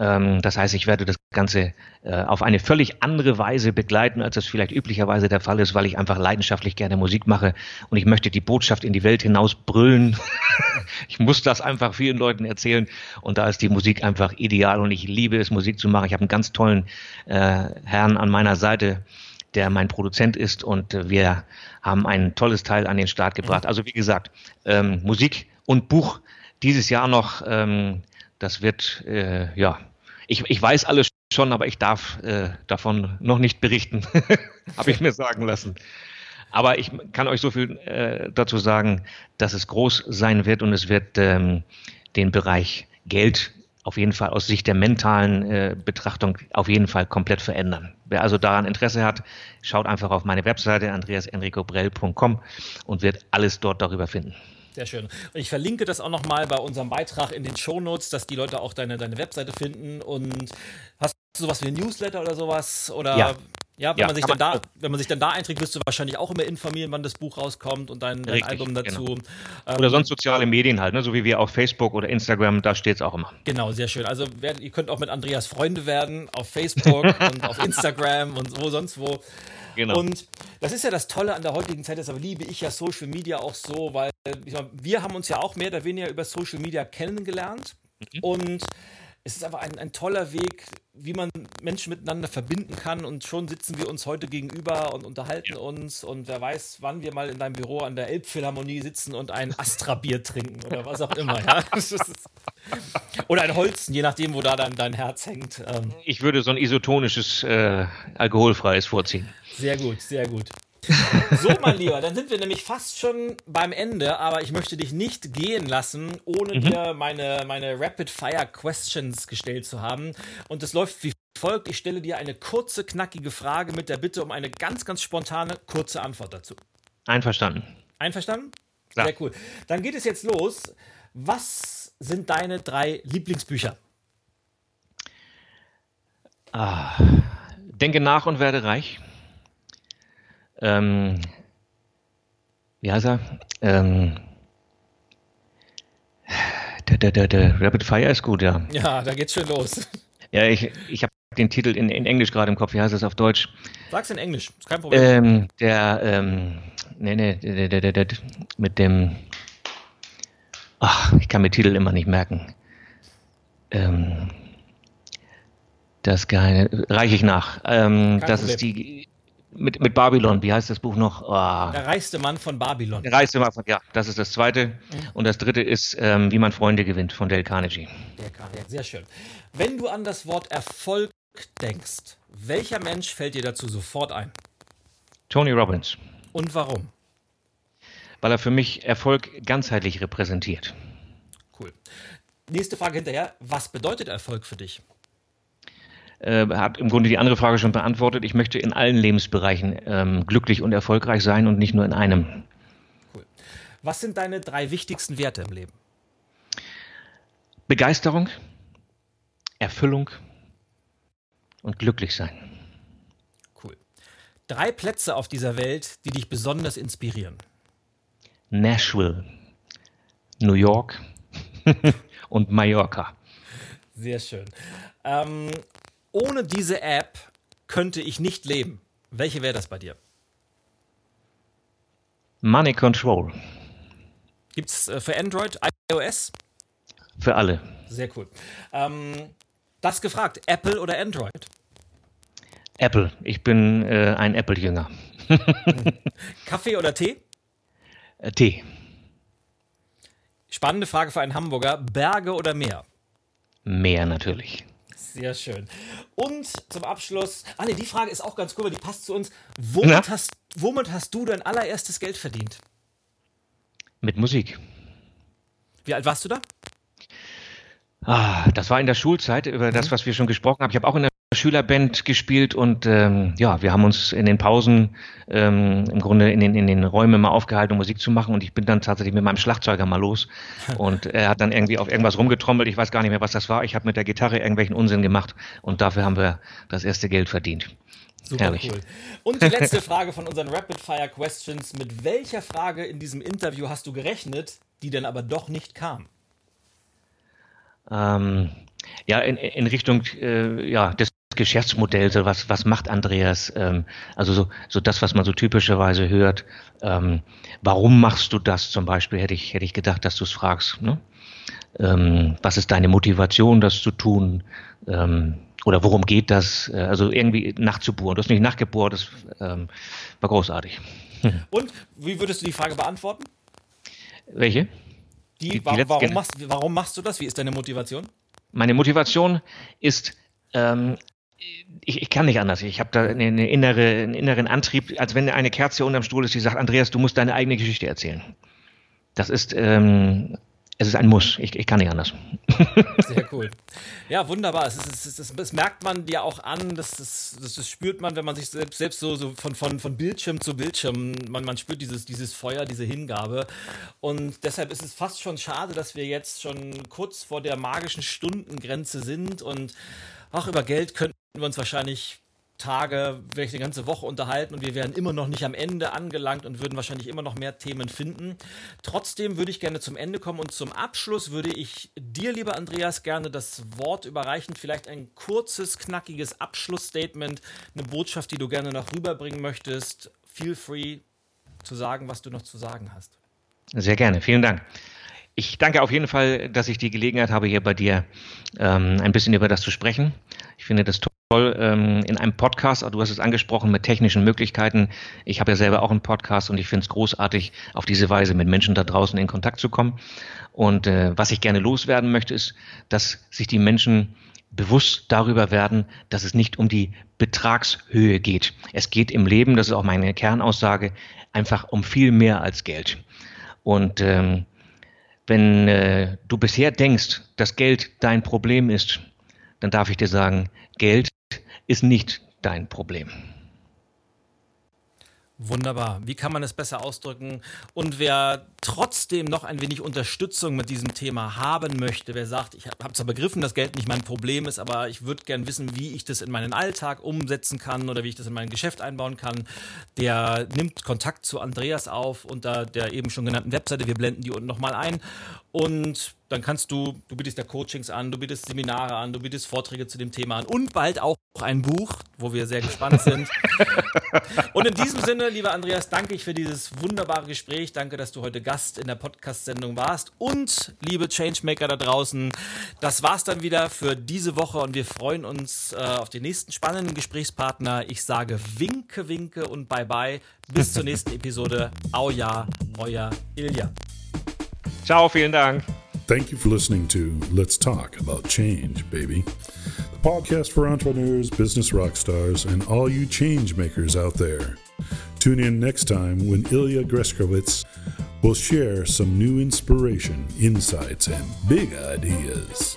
das heißt, ich werde das Ganze äh, auf eine völlig andere Weise begleiten, als das vielleicht üblicherweise der Fall ist, weil ich einfach leidenschaftlich gerne Musik mache und ich möchte die Botschaft in die Welt hinaus brüllen. ich muss das einfach vielen Leuten erzählen und da ist die Musik einfach ideal und ich liebe es, Musik zu machen. Ich habe einen ganz tollen äh, Herrn an meiner Seite, der mein Produzent ist und äh, wir haben ein tolles Teil an den Start gebracht. Also wie gesagt, ähm, Musik und Buch dieses Jahr noch, ähm, das wird äh, ja ich, ich weiß alles schon, aber ich darf äh, davon noch nicht berichten, habe ich mir sagen lassen. Aber ich kann euch so viel äh, dazu sagen, dass es groß sein wird und es wird ähm, den Bereich Geld auf jeden Fall aus Sicht der mentalen äh, Betrachtung auf jeden Fall komplett verändern. Wer also daran Interesse hat, schaut einfach auf meine Webseite andreasenricobrell.com und wird alles dort darüber finden. Sehr schön. Und ich verlinke das auch nochmal bei unserem Beitrag in den Shownotes, dass die Leute auch deine, deine Webseite finden. Und hast du sowas wie ein Newsletter oder sowas? Oder ja. Ja, wenn, ja, man sich dann da, wenn man sich dann da einträgt, wirst du wahrscheinlich auch immer informieren, wann das Buch rauskommt und dein, dein Album dazu. Genau. Ähm, oder sonst soziale Medien halt, ne? so wie wir auf Facebook oder Instagram, da steht es auch immer. Genau, sehr schön. Also wer, ihr könnt auch mit Andreas Freunde werden auf Facebook und auf Instagram und wo sonst wo. Genau. Und das ist ja das Tolle an der heutigen Zeit, deshalb liebe ich ja Social Media auch so, weil meine, wir haben uns ja auch mehr oder weniger über Social Media kennengelernt. Mhm. Und es ist aber ein, ein toller Weg, wie man Menschen miteinander verbinden kann. Und schon sitzen wir uns heute gegenüber und unterhalten ja. uns. Und wer weiß, wann wir mal in deinem Büro an der Elbphilharmonie sitzen und ein Astra-Bier trinken oder was auch immer. Ja? oder ein Holzen, je nachdem, wo da dann dein Herz hängt. Ähm. Ich würde so ein isotonisches, äh, alkoholfreies vorziehen. Sehr gut, sehr gut. So, mein Lieber, dann sind wir nämlich fast schon beim Ende, aber ich möchte dich nicht gehen lassen, ohne mhm. dir meine, meine Rapid-Fire-Questions gestellt zu haben. Und es läuft wie folgt. Ich stelle dir eine kurze, knackige Frage mit der Bitte um eine ganz, ganz spontane, kurze Antwort dazu. Einverstanden. Einverstanden? Ja. Sehr cool. Dann geht es jetzt los. Was sind deine drei Lieblingsbücher? Ah, denke nach und werde reich. Ähm, wie heißt er? Ähm, der, der, der, der Rapid Fire ist gut, ja. Ja, da geht's schon los. Ja, ich, ich habe den Titel in, in Englisch gerade im Kopf. Wie heißt es auf Deutsch? Sag's in Englisch, ist kein Problem. Ähm, der, ähm, nee, nee, der, der, der, der, mit dem, ach, ich kann mir Titel immer nicht merken. Ähm, das Geheimnis, reiche ich nach. Ähm, das Problem. ist die, mit, mit Babylon, wie heißt das Buch noch? Oh. Der reichste Mann von Babylon. Der reichste Mann von, ja, das ist das zweite. Mhm. Und das dritte ist, ähm, wie man Freunde gewinnt von Dale Carnegie. Dale Carnegie, sehr schön. Wenn du an das Wort Erfolg denkst, welcher Mensch fällt dir dazu sofort ein? Tony Robbins. Und warum? Weil er für mich Erfolg ganzheitlich repräsentiert. Cool. Nächste Frage hinterher. Was bedeutet Erfolg für dich? Äh, hat im Grunde die andere Frage schon beantwortet. Ich möchte in allen Lebensbereichen ähm, glücklich und erfolgreich sein und nicht nur in einem. Cool. Was sind deine drei wichtigsten Werte im Leben? Begeisterung, Erfüllung und glücklich sein. Cool. Drei Plätze auf dieser Welt, die dich besonders inspirieren. Nashville, New York und Mallorca. Sehr schön. Ähm, ohne diese App könnte ich nicht leben. Welche wäre das bei dir? Money Control. Gibt es äh, für Android, iOS? Für alle. Sehr cool. Ähm, das gefragt, Apple oder Android? Apple. Ich bin äh, ein Apple-Jünger. Kaffee oder Tee? Äh, Tee. Spannende Frage für einen Hamburger. Berge oder Meer? Meer natürlich. Sehr schön. Und zum Abschluss, ah ne, die Frage ist auch ganz cool, weil die passt zu uns. Womit, hast, womit hast du dein allererstes Geld verdient? Mit Musik. Wie alt warst du da? Ah, das war in der Schulzeit, über das, mhm. was wir schon gesprochen haben. Ich habe auch in der Schülerband gespielt und ähm, ja, wir haben uns in den Pausen ähm, im Grunde in den, in den Räumen mal aufgehalten, um Musik zu machen und ich bin dann tatsächlich mit meinem Schlagzeuger mal los und er hat dann irgendwie auf irgendwas rumgetrommelt, ich weiß gar nicht mehr, was das war. Ich habe mit der Gitarre irgendwelchen Unsinn gemacht und dafür haben wir das erste Geld verdient. Super Herrlich. cool. Und die letzte Frage von unseren Rapid Fire Questions. Mit welcher Frage in diesem Interview hast du gerechnet, die dann aber doch nicht kam? Ähm, ja, in, in Richtung äh, ja, des Geschäftsmodell, so was, was macht Andreas? Ähm, also so, so das, was man so typischerweise hört. Ähm, warum machst du das zum Beispiel? Hätte ich, hätte ich gedacht, dass du es fragst. Ne? Ähm, was ist deine Motivation, das zu tun? Ähm, oder worum geht das? Äh, also irgendwie nachzubohren. Du hast nicht nachgebohrt, das ähm, war großartig. Und wie würdest du die Frage beantworten? Welche? Die, die, die warum, machst, warum machst du das? Wie ist deine Motivation? Meine Motivation ist, ähm, ich, ich kann nicht anders. Ich habe da eine innere, einen inneren Antrieb, als wenn eine Kerze unterm Stuhl ist, die sagt, Andreas, du musst deine eigene Geschichte erzählen. Das ist, ähm, es ist ein Muss. Ich, ich kann nicht anders. Sehr cool. Ja, wunderbar. Es, ist, es, ist, es merkt man dir auch an, das, das, das, spürt man, wenn man sich selbst, selbst so, so von, von, von Bildschirm zu Bildschirm, man, man spürt dieses, dieses Feuer, diese Hingabe. Und deshalb ist es fast schon schade, dass wir jetzt schon kurz vor der magischen Stundengrenze sind und auch über Geld könnten wir uns wahrscheinlich Tage, vielleicht eine ganze Woche unterhalten und wir wären immer noch nicht am Ende angelangt und würden wahrscheinlich immer noch mehr Themen finden. Trotzdem würde ich gerne zum Ende kommen und zum Abschluss würde ich dir, lieber Andreas, gerne das Wort überreichen. Vielleicht ein kurzes, knackiges Abschlussstatement, eine Botschaft, die du gerne noch rüberbringen möchtest. Feel free zu sagen, was du noch zu sagen hast. Sehr gerne, vielen Dank. Ich danke auf jeden Fall, dass ich die Gelegenheit habe, hier bei dir ähm, ein bisschen über das zu sprechen. Ich finde das toll ähm, in einem Podcast, du hast es angesprochen, mit technischen Möglichkeiten. Ich habe ja selber auch einen Podcast und ich finde es großartig, auf diese Weise mit Menschen da draußen in Kontakt zu kommen. Und äh, was ich gerne loswerden möchte, ist, dass sich die Menschen bewusst darüber werden, dass es nicht um die Betragshöhe geht. Es geht im Leben, das ist auch meine Kernaussage, einfach um viel mehr als Geld. Und ähm, wenn äh, du bisher denkst, dass Geld dein Problem ist, dann darf ich dir sagen, Geld ist nicht dein Problem. Wunderbar. Wie kann man es besser ausdrücken? Und wer trotzdem noch ein wenig Unterstützung mit diesem Thema haben möchte, wer sagt, ich habe zwar begriffen, dass Geld nicht mein Problem ist, aber ich würde gern wissen, wie ich das in meinen Alltag umsetzen kann oder wie ich das in mein Geschäft einbauen kann, der nimmt Kontakt zu Andreas auf unter der eben schon genannten Webseite. Wir blenden die unten nochmal ein. Und dann kannst du, du bietest ja Coachings an, du bietest Seminare an, du bietest Vorträge zu dem Thema an und bald auch ein Buch, wo wir sehr gespannt sind. und in diesem Sinne, lieber Andreas, danke ich für dieses wunderbare Gespräch. Danke, dass du heute Gast in der Podcast-Sendung warst. Und liebe Changemaker da draußen, das war's dann wieder für diese Woche und wir freuen uns äh, auf den nächsten spannenden Gesprächspartner. Ich sage Winke, Winke und Bye Bye. Bis zur nächsten Episode. Au ja, euer Ilja. Ciao, vielen Dank. Thank you for listening to Let's Talk About Change, baby. The podcast for entrepreneurs, business rock stars, and all you change makers out there. Tune in next time when Ilya Greskowitz will share some new inspiration, insights, and big ideas.